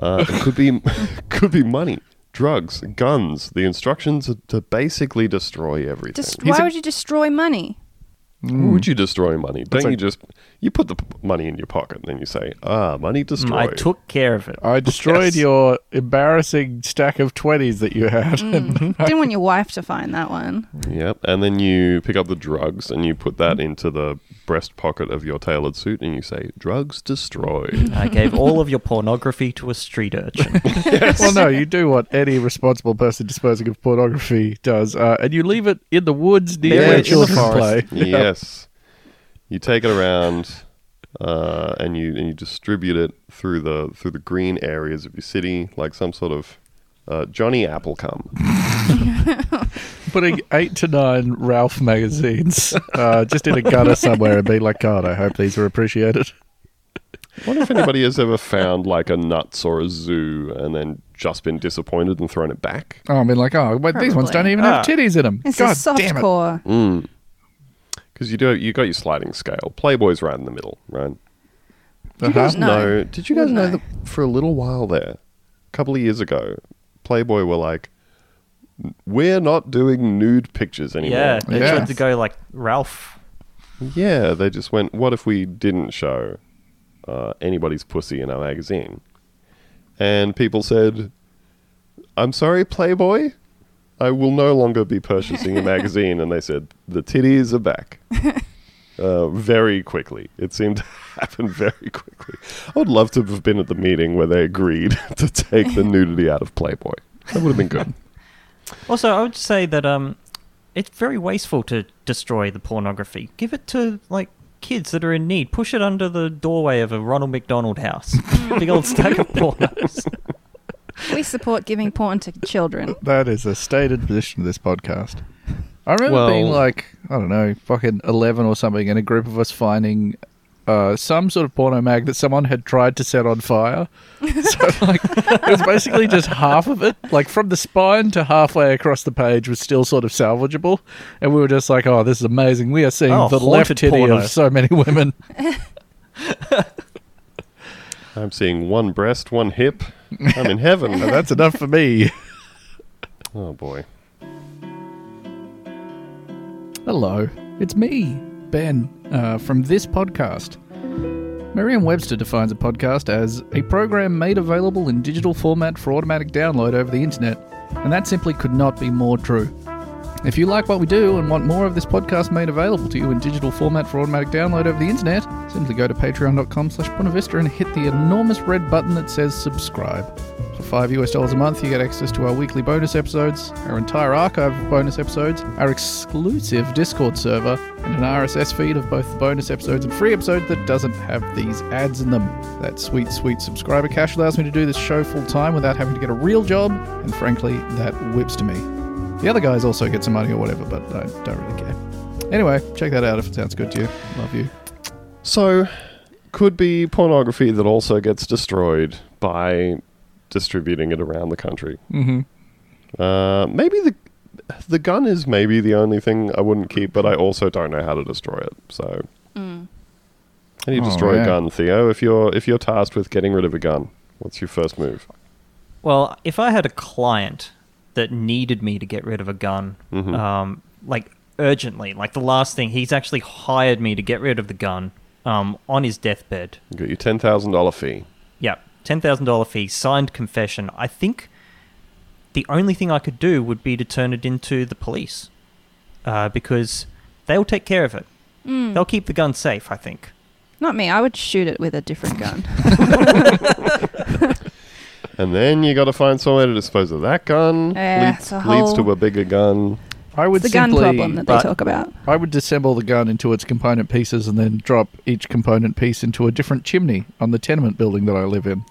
Uh, it could be could be money, drugs, guns. The instructions are to basically destroy everything. Just, He's why a- would you destroy money? Why would hmm. you destroy money? Don't a- you just you put the money in your pocket and then you say, "Ah, money Mm, destroyed." I took care of it. I destroyed Yes. your embarrassing stack of 20s that you had. I Didn't want your wife to find that one. Yep. And then you pick up the drugs and you put that into the breast pocket of your tailored suit and you say, drugs destroyed. I gave all of your pornography to a street urchin. well, no, you do what any responsible person disposing of pornography does, uh, and you leave it in the woods near Bury where it in the children play. forest. yes. You take it around uh, and you and you distribute it through the through the green areas of your city like some sort of uh, Johnny Applecum. Putting eight to nine Ralph magazines uh, just in a gutter somewhere and be like, God, I hope these are appreciated. I wonder if anybody has ever found like a nuts or a zoo and then just been disappointed and thrown it back. Oh, I mean, like, oh, but these ones don't Probably. even have Ah. titties in them. It's God a soft damn it. core. Mm. Because you do, you got your sliding scale. Playboy's right in the middle, right? Did you Uh-huh. guys No. know? Did you guys know that for a little while there, a couple of years ago, Playboy were like, "We're not doing nude pictures anymore." yeah, they Yeah. tried to go like Ralph. Yeah, they just went, "What if we didn't show uh, anybody's pussy in our magazine?" And people said, "I'm sorry, Playboy." I will no longer be purchasing a magazine, and they said the titties are back. Uh, very quickly. It seemed to happen very quickly. I would love to have been at the meeting where they agreed to take the nudity out of Playboy. That would have been good. Also, I would say that um, it's very wasteful to destroy the pornography. Give it to like kids that are in need. Push it under the doorway of a Ronald McDonald house. Big old stack of pornos. We support giving porn to children. That is a stated position of this podcast. I remember being like, I don't know, fucking 11 or something, and a group of us finding uh, some sort of porno mag that someone had tried to set on fire. so, like, it was basically just half of it. Like, from the spine to halfway across the page was still sort of salvageable. And we were just like, oh, this is amazing. We are seeing Oh, the left titty porno. of so many women. I'm seeing one breast, one hip. I'm in heaven. and that's enough for me. oh boy. Hello, it's me, Ben, uh, from this podcast. Merriam Webster defines a podcast as a program made available in digital format for automatic download over the internet, and that simply could not be more true. If you like what we do and want more of this podcast made available to you in digital format for automatic download over the internet, simply go to patreon.com slash Vista and hit the enormous red button that says subscribe. For five US dollars a month, you get access to our weekly bonus episodes, our entire archive of bonus episodes, our exclusive Discord server, and an RSS feed of both the bonus episodes and free episodes that doesn't have these ads in them. That sweet, sweet subscriber cash allows me to do this show full time without having to get a real job, and frankly, that whips to me. The other guys also get some money or whatever, but I don't really care. Anyway, check that out if it sounds good to you. Love you. So, could be pornography that also gets destroyed by distributing it around the country. Mm-hmm. Uh, maybe the the gun is maybe the only thing I wouldn't keep, but I also don't know how to destroy it. So, Mm. how do you Oh, destroy yeah. a gun, Theo? If you're if you're tasked with getting rid of a gun, what's your first move? Well, if I had a client that needed me to get rid of a gun, Mhm. um, like urgently, like the last thing, he's actually hired me to get rid of the gun um, on his deathbed. You got your ten thousand dollar fee. Yeah, ten thousand dollar fee, signed confession. I think the only thing I could do would be to turn it into the police, uh, because they'll take care of it. Mm. They'll keep the gun safe. I think. Not me. I would shoot it with a different gun. And then you got to find somewhere to dispose of that gun. Yeah, leads, a leads to whole- a bigger gun. I would It's the gun simply, problem that they but- talk about. I would disassemble the gun into its component pieces and then drop each component piece into a different chimney on the tenement building that I live in.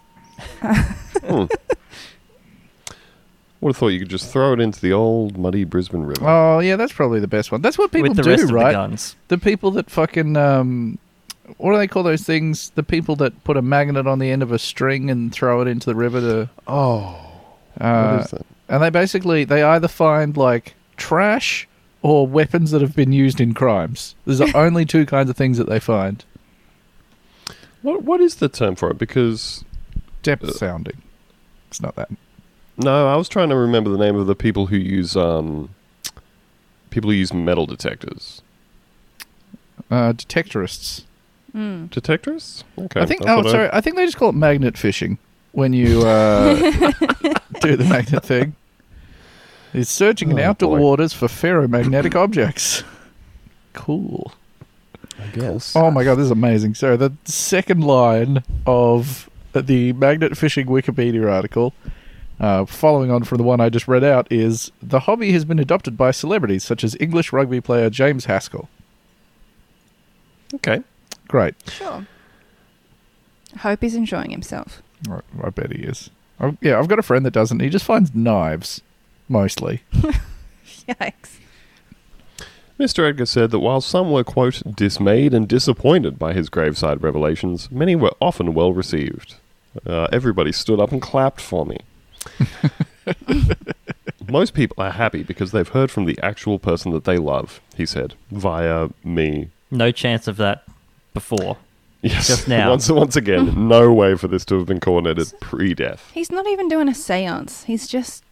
Hmm. Would have thought you could just throw it into the old muddy Brisbane River. Oh yeah, that's probably the best one. That's what people with the do, rest of right? the guns. The people that fucking um, what do they call those things? The people that put a magnet on the end of a string and throw it into the river to. oh, Uh, what is that? and they basically they either find like trash or weapons that have been used in crimes. There's the only two kinds of things that they find. What what is the term for it? Because Depth Uh, sounding. It's not that. no, I was trying to remember the name of the people who use um, people who use metal detectors. Uh, detectorists. Mm. Detectors? Okay. I think. Oh, thought I- sorry. I think they just call it magnet fishing when you uh, do the magnet thing. He's searching in Oh, outdoor boy. waters for ferromagnetic objects. Cool. I guess. Oh my god, this is amazing. So the second line of the magnet fishing Wikipedia article, uh, following on from the one I just read out, is the hobby has been adopted by celebrities such as English rugby player James Haskell. Okay. Great. Sure. Hope he's enjoying himself. I, I bet he is. i yeah, I've got a friend that doesn't. He just finds knives, mostly. Yikes. Mr. Edgar said that while some were, quote, dismayed and disappointed by his graveside revelations, many were often well received. Uh, everybody stood up and clapped for me. Most people are happy because they've heard from the actual person that they love, he said, via me. No chance of that before. Yes. Just now. once, once again, no way for this to have been coordinated pre death. He's not even doing a seance. He's just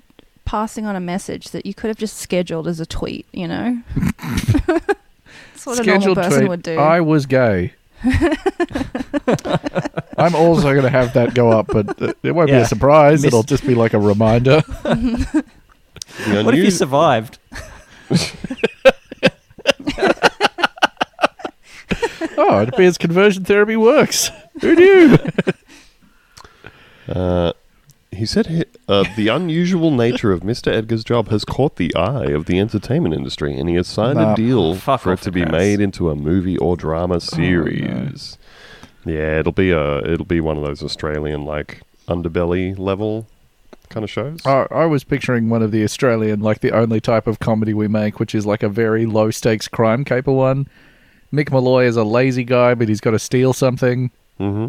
passing on a message that you could have just scheduled as a tweet, you know? That's what a normal person tweet. would do. I was gay. I'm also going to have that go up, but uh, it won't be Yeah. a surprise. Miss- It'll just be like a reminder. The What if you unus- survived? Oh, it appears conversion therapy works. Who knew? Uh, he said he, uh, the unusual nature of Mr. Edgar's job has caught the eye of the entertainment industry, and he has signed Nah. a deal Fuck for it off, to be Chris. made into a movie or drama series. Yeah, it'll be a it'll be one of those Australian like underbelly level kind of shows. I, I was picturing one of the Australian, like the only type of comedy we make, which is like a very low stakes crime caper one. Mick Molloy is a lazy guy, but he's got to steal something. mm-hmm.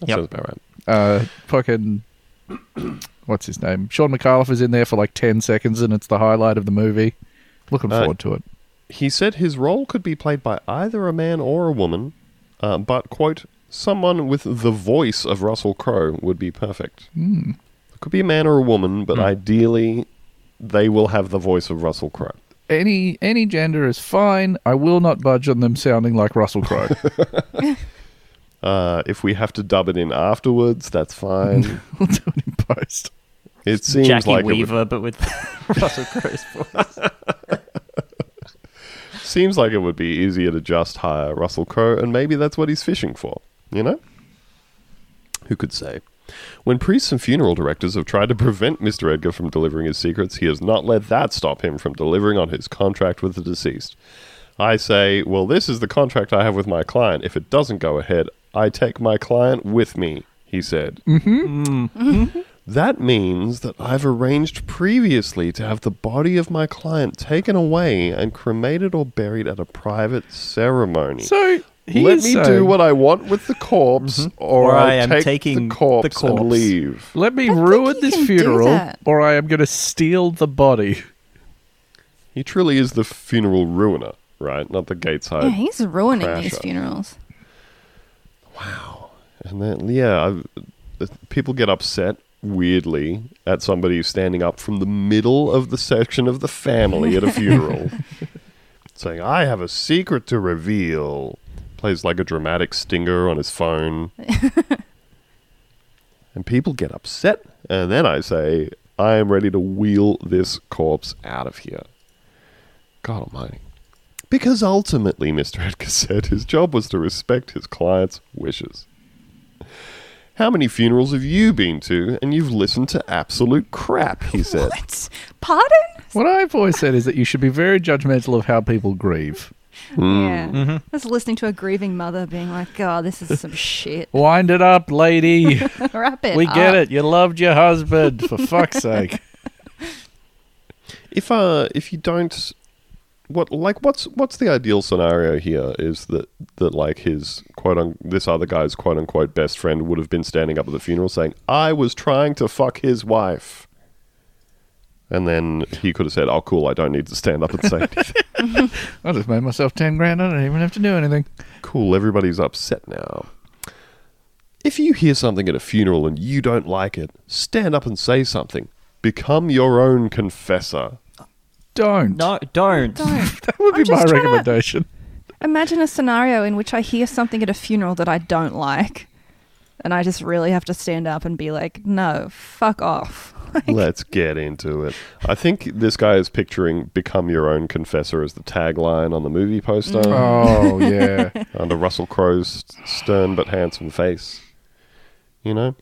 That Yep. sounds about right. Uh, fucking, what's his name? Shaun Micallef is in there for like ten seconds, and it's the highlight of the movie. Looking Uh, forward to it. He said his role could be played by either a man or a woman, uh, but quote someone with the voice of Russell Crowe would be perfect. Hmm. It could be a man or a woman, but Hmm. ideally they will have the voice of Russell Crowe. Any any gender is fine. I will not budge on them sounding like Russell Crowe. Uh, if we have to dub it in afterwards, that's fine. we'll do it in post. It seems Jackie like it would, Weaver, but with Russell Crowe's voice. seems like it would be easier to just hire Russell Crowe, and maybe that's what he's fishing for. You know, who could say? When priests and funeral directors have tried to prevent Mr. Edgar from delivering his secrets, he has not let that stop him from delivering on his contract with the deceased. I say, well, this is the contract I have with my client. If it doesn't go ahead, I take my client with me, he said. mm-hmm. That means that I've arranged previously to have the body of my client taken away and cremated or buried at a private ceremony. So he Let me saying, do what I want with the corpse, or, Or I, I am take taking the corpse, the corpse. and leave. Let me I ruin this funeral, or I am going to steal the body. He truly is the funeral ruiner, right? Not the Gateside. yeah, he's ruining these funerals. Wow, And then, yeah, I've, uh, people get upset weirdly at somebody standing up from the middle of the section of the family at a funeral, saying, "I have a secret to reveal." Plays like a dramatic stinger on his phone, and people get upset. And then I say, "I am ready to wheel this corpse out of here." God Almighty. Because ultimately, Mr. Edgar said his job was to respect his client's wishes. How many funerals have you been to and you've listened to absolute crap? He said. What? Pardon? What I've always said is that you should be very judgmental of how people grieve. Yeah. Mm-hmm. Just listening to a grieving mother being like, "Oh, this is some shit." Wind it up, lady. Wrap it. we get it. You loved your husband, for fuck's sake. If uh, if you don't, what like what's what's the ideal scenario here? Is that that like his quote un this other guy's quote unquote best friend would have been standing up at the funeral saying, "I was trying to fuck his wife," and then he could have said, "Oh, cool, I don't need to stand up and say anything." I just made myself 10 grand. I don't even have to do anything. cool, everybody's upset now. If you hear something at a funeral and you don't like it, stand up and say something. Become your own confessor. Don't. No, don't. Don't. That would I'm be my just trying to- recommendation. Imagine a scenario in which I hear something at a funeral that I don't like, and I just really have to stand up and be like, "No, fuck off." Let's get into it. I think this guy is picturing "Become Your Own Confessor" as the tagline on the movie poster mm. Oh, yeah. under Russell Crowe's stern but handsome face. You know,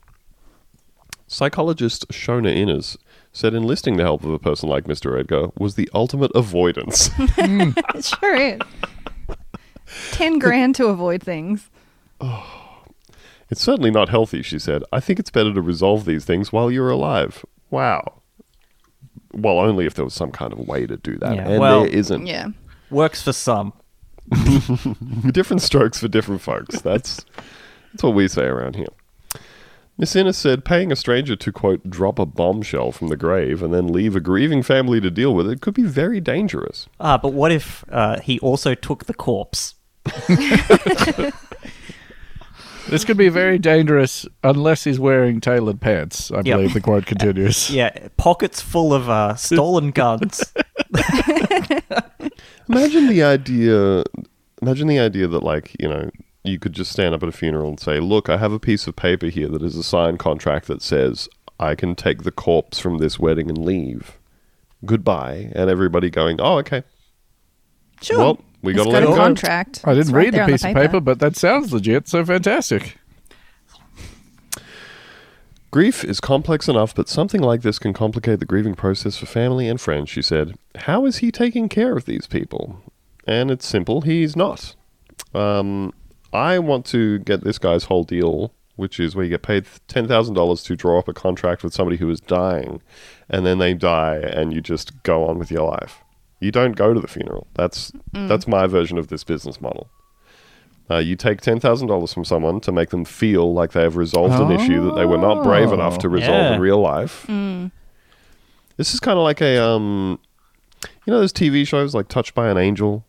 psychologist Shona Innes said enlisting the help of a person like Mr. Edgar was the ultimate avoidance. Mm. it sure is. Ten grand to avoid things. Oh. It's certainly not healthy, she said. I think it's better to resolve these things while you're alive. Wow. Well, only if there was some kind of way to do that. Yeah, and well- there isn't. Yeah. Works for some. different strokes for different folks. That's that's what we say around here. Miss Innes said paying a stranger to quote drop a bombshell from the grave and then leave a grieving family to deal with it could be very dangerous. Ah, but what if uh, he also took the corpse? This could be very dangerous unless he's wearing tailored pants, I Yep. believe the quote continues. Yeah, pockets full of uh, stolen guns. Imagine the idea. Imagine the idea that, like, you know, you could just stand up at a funeral and say, "Look, I have a piece of paper here that is a signed contract that says I can take the corpse from this wedding and leave. Goodbye." And everybody going, "Oh, okay. Sure. Well, we got to got a him go." contract. I didn't It's right read there the on piece of paper, but that sounds legit, so fantastic. Grief is complex enough, but something like this can complicate the grieving process for family and friends, she said. How is he taking care of these people? And it's simple, he's not. Um, I want to get this guy's whole deal, which is where you get paid $10,000 to draw up a contract with somebody who is dying, and then they die, and you just go on with your life. You don't go to the funeral. That's that's my version of this business model. Uh, you take ten thousand dollars from someone to make them feel like they have resolved an issue that they were not brave enough to resolve Yeah. in real life. This is kind of like a um, you know those TV shows like Touched by an Angel,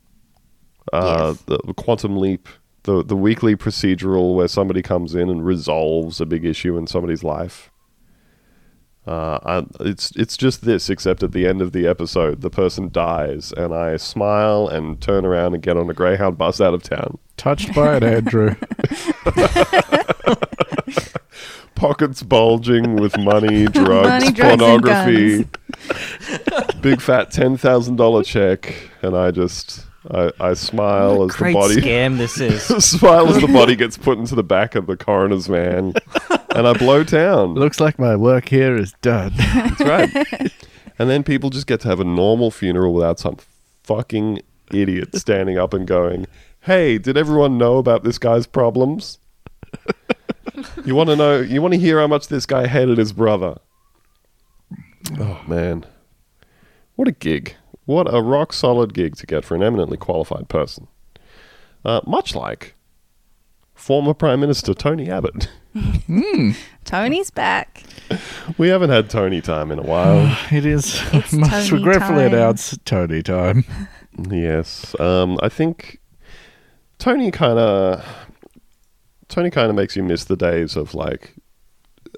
uh, Yes. the, the Quantum Leap, the the weekly procedural where somebody comes in and resolves a big issue in somebody's life. Uh, I, it's it's just this, except at the end of the episode, the person dies, and I smile and turn around and get on a Greyhound bus out of town. Touched by it, Andrew. pockets bulging with money, drugs, Money, drugs, pornography, big fat ten thousand dollar check, and I just I, I smile as the Great body scam this is. smile as the body gets put into the back of the coroner's van, and I blow town. Looks like my work here is done. That's right. and then people just get to have a normal funeral without some fucking idiot standing up and going, "Hey, did everyone know about this guy's problems?" you want to know? You want to hear how much this guy hated his brother? Oh man, what a gig! What a rock solid gig to get for an eminently qualified person. Uh, much like former Prime Minister Tony Abbott. Tony's back. we haven't had Tony time in a while. it is It's must Tony regretfully time. announce Tony time. Yes, um, I think Tony kind of Tony kind of makes you miss the days of like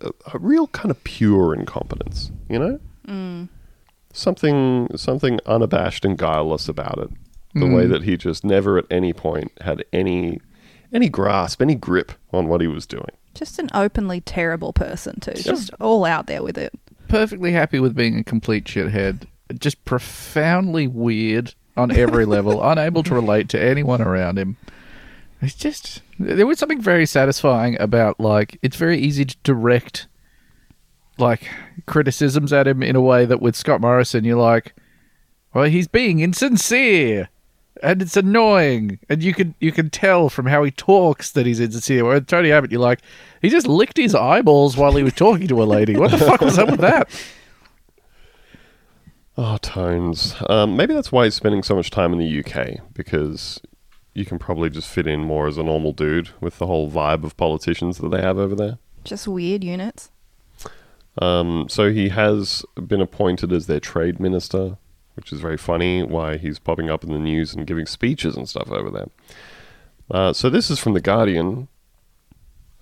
a, a real kind of pure incompetence. You know, something something unabashed and guileless about it. The way hmm. that he just never at any point had any any grasp, any grip on what he was doing. Just an openly terrible person too. Just all out there with it. Perfectly happy with being a complete shithead. Just profoundly weird on every level, unable to relate to anyone around him. It's just there was something very satisfying about like it's very easy to direct like criticisms at him in a way that with Scott Morrison you're like Well, he's being insincere, and it's annoying, and you can you can tell from how he talks that he's insincere. Where Tony Abbott, you're like, he just licked his eyeballs while he was talking to a lady. What the fuck was up with that? Oh, tones. Um, maybe that's why he's spending so much time in the UK because you can probably just fit in more as a normal dude with the whole vibe of politicians that they have over there. Just weird units. Um, so he has been appointed as their trade minister, which is very funny. Why he's popping up in the news and giving speeches and stuff over there. Uh, so this is from the Guardian.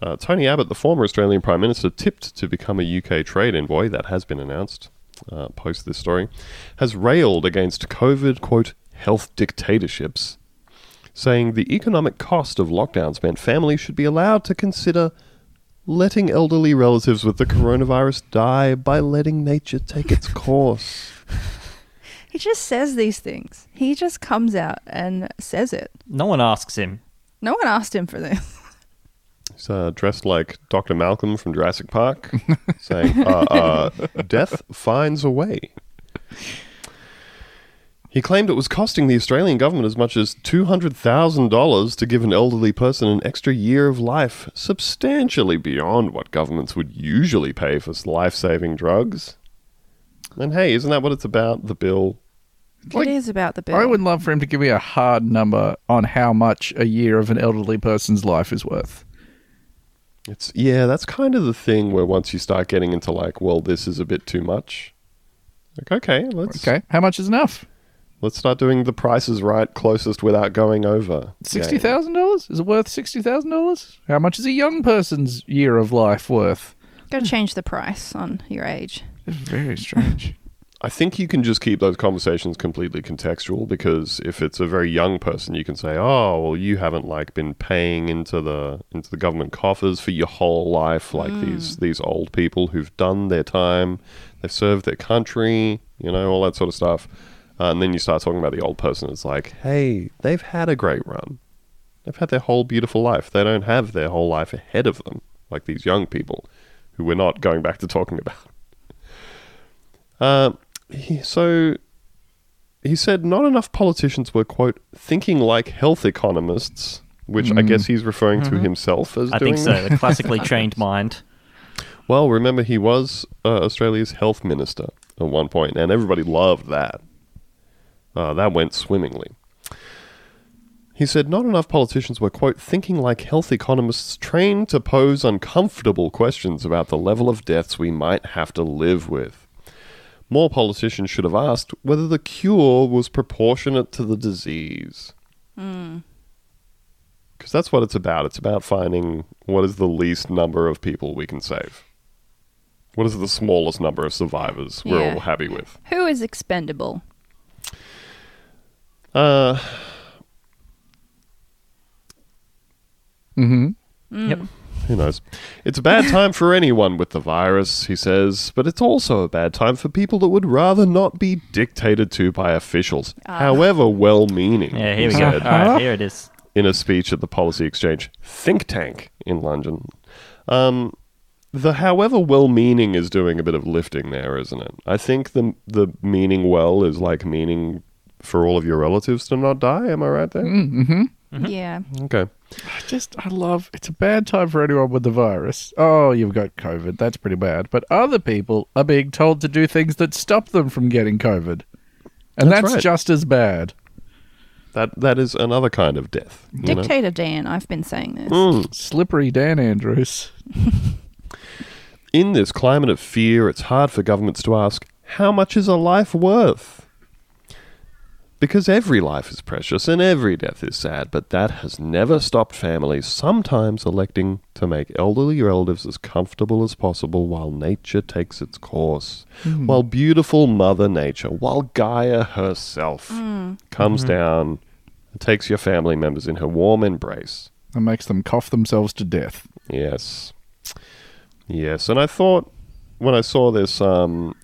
Uh, Tony Abbott, the former Australian Prime Minister, tipped to become a UK trade envoy. That has been announced. Uh, post this story, has railed against COVID quote health dictatorships, saying the economic cost of lockdowns meant families should be allowed to consider letting elderly relatives with the coronavirus die by letting nature take its course. He just says these things. He just comes out and says it. No one asks him. No one asked him for this. He's uh, dressed like Dr. Malcolm from Jurassic Park, saying, uh, uh, Death finds a way. He claimed it was costing the Australian government as much as $200,000 to give an elderly person an extra year of life, substantially beyond what governments would usually pay for life saving drugs. And hey, isn't that what it's about? The bill. Like, it is about the bill. I would love for him to give me a hard number on how much a year of an elderly person's life is worth. It's yeah, that's kind of the thing where once you start getting into like, well, this is a bit too much. Like, okay, let's Okay, how much is enough? Let's start doing the prices right closest without going over. Sixty thousand dollars? Is it worth sixty thousand dollars? How much is a young person's year of life worth? Got to change the price on your age. It's very strange. I think you can just keep those conversations completely contextual because if it's a very young person, you can say, "Oh, well, you haven't like been paying into the into the government coffers for your whole life, like mm. these these old people who've done their time, they've served their country, you know, all that sort of stuff." Uh, and then you start talking about the old person. It's like, "Hey, they've had a great run. They've had their whole beautiful life. They don't have their whole life ahead of them, like these young people, who we're not going back to talking about." Uh, he, so he said not enough politicians were quote thinking like health economists, which I guess he's referring to himself as Mm-hmm. I think so. that. The classically trained mind. Well, remember he was uh, Australia's health minister at one point, and everybody loved that. Uh, that went swimmingly. He said not enough politicians were, quote, thinking like health economists trained to pose uncomfortable questions about the level of deaths we might have to live with. More politicians should have asked whether the cure was proportionate to the disease. Because that's what it's about. It's about finding what is the least number of people we can save. What is the smallest number of survivors we're all happy with? Who is expendable? Uh, Mm-hmm. Yep. who knows? It's a bad time for anyone with the virus, he says, but it's also a bad time for people that would rather not be dictated to by officials, however well meaning. Yeah, here we he go. All right, here it is. in a speech at the Policy Exchange think tank in London. Um, the however well meaning is doing a bit of lifting there, isn't it? I think the the meaning well is like meaning for all of your relatives to not die. Am I right there? Mm-hmm. Yeah. Okay. I just, I love, it's a bad time for anyone with the virus. Oh, you've got COVID. That's pretty bad. But other people are being told to do things that stop them from getting COVID. And That's that's, right. just as bad. That that is another kind of death. you know? Dictator Dan, I've been saying this. Mm. Slippery Dan Andrews. In this climate of fear, it's hard for governments to ask, how much is a life worth? Because every life is precious and every death is sad, but that has never stopped families sometimes electing to make elderly relatives as comfortable as possible while nature takes its course. Hmm. While beautiful Mother Nature, while Gaia herself hmm. comes mm-hmm. down and takes your family members in her warm embrace. And makes them cough themselves to death. Yes. Yes, and I thought when I saw this, um,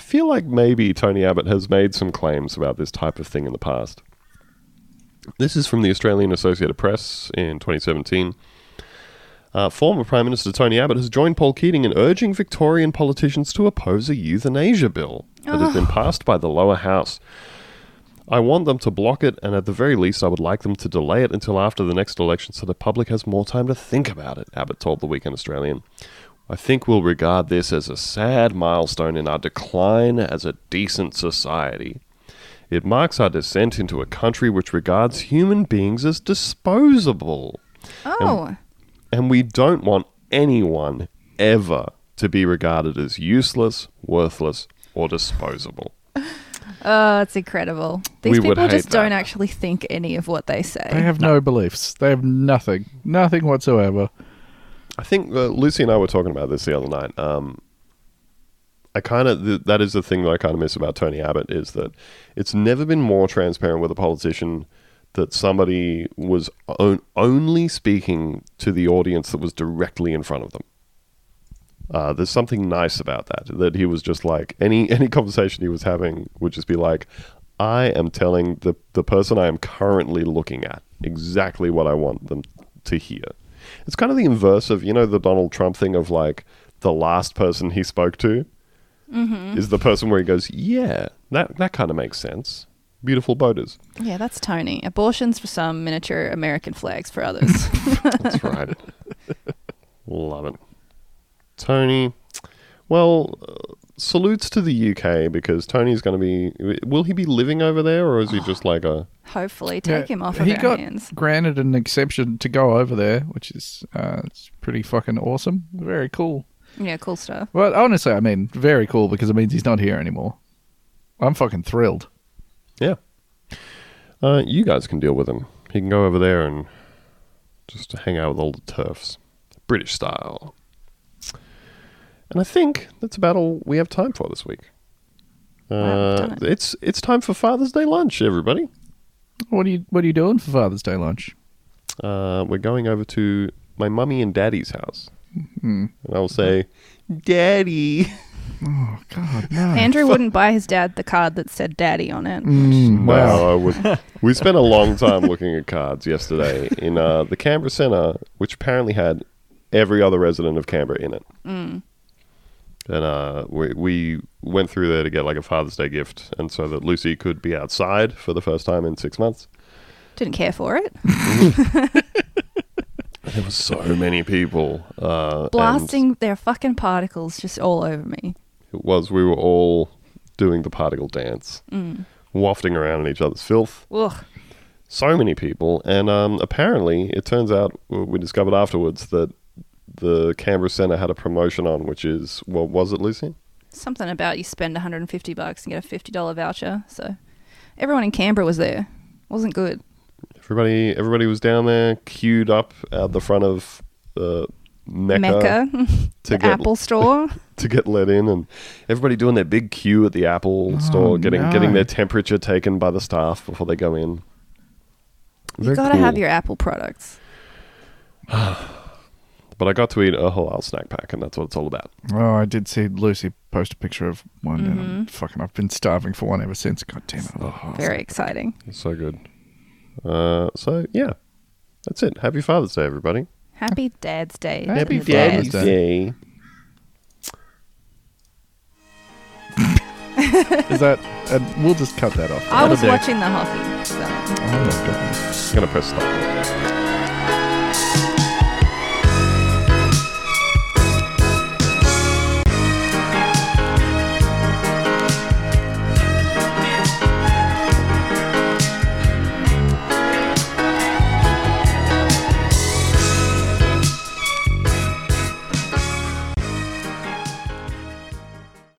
I feel like maybe Tony Abbott has made some claims about this type of thing in the past. This is from the Australian Associated Press in 2017. Uh, former Prime Minister Tony Abbott has joined Paul Keating in urging Victorian politicians to oppose a euthanasia bill that has been passed by the lower house. I want them to block it, and at the very least, I would like them to delay it until after the next election so the public has more time to think about it, Abbott told the Weekend Australian. I think we'll regard this as a sad milestone in our decline as a decent society. It marks our descent into a country which regards human beings as disposable. Oh, And we don't want anyone ever to be regarded as useless, worthless, or disposable. oh, it's incredible. These We would people just hate don't actually think any of what they say. They have no beliefs. They have nothing. Nothing whatsoever. I think uh, Lucy and I were talking about this the other night. Um, I kind of th- that is the thing that I kind of miss about Tony Abbott is that it's never been more transparent with a politician that somebody was on- only speaking to the audience that was directly in front of them. Uh, there's something nice about that. That he was just like any any conversation he was having would just be like, I am telling the the person I am currently looking at exactly what I want them to hear. It's kind of the inverse of you know the Donald Trump thing of like the last person he spoke to is the person where he goes, yeah, that that kind of makes sense. Beautiful boaters. yeah, that's Tony. Abortions for some, miniature American flags for others. That's right. Love it. Tony, well, uh, salutes to the UK because Tony's going to be. Will he be living over there or is he just like a. Hopefully, take Yeah, him off of he our got hands. granted an exception to go over there, which is uh, it's pretty fucking awesome. Very cool. Yeah, cool stuff. Well, honestly, I mean, very cool because it means he's not here anymore. I'm fucking thrilled. Yeah. Uh, you guys can deal with him. He can go over there and just hang out with all the turfs. British style. And I think that's about all we have time for this week. Wow, Uh, we've it. it's it's time for Father's Day lunch, everybody. What are you What are you doing for Father's Day lunch? Uh, we're going over to my mummy and daddy's house. Hmm. And I'll say, Daddy. Oh God, no. Andrew wouldn't buy his dad the card that said "Daddy" on it. Mm, wow. Wow, I would. we spent a long time looking at cards yesterday in uh, the Canberra Centre, which apparently had every other resident of Canberra in it. Mm. And uh, we, we went through there to get like a Father's Day gift, and so that Lucy could be outside for the first time in six months. Didn't care for it. There were so many people. Uh, Blasting their fucking particles just all over me. It was. We were all doing the particle dance, Mm. wafting around in each other's filth. Ugh. so many people, and um, apparently it turns out we discovered afterwards that the Canberra Centre had a promotion on, which is what was it, Lucy? Something about you spend 150 bucks and get a $50 voucher. So everyone in Canberra was there. Wasn't good. Everybody, everybody was down there, queued up at the front of uh, Mecca, Mecca, to the get Apple store. to get let in, and everybody doing their big queue at the Apple store, getting no. getting their temperature taken by the staff before they go in. you Very gotta have your Apple products. But I got to eat a halal snack pack, and that's what it's all about. Oh, I did see Lucy post a picture of one, and I'm fucking, I've been starving for one ever since. God damn it! Oh, Very exciting. It's so good. Uh, so yeah, that's it. Happy Father's Day, everybody. Happy Dad's Day. Happy the Dad's dads. Day. Is that? And we'll just cut that off. I was watching the hockey. So. Oh my god. I'm gonna press stop.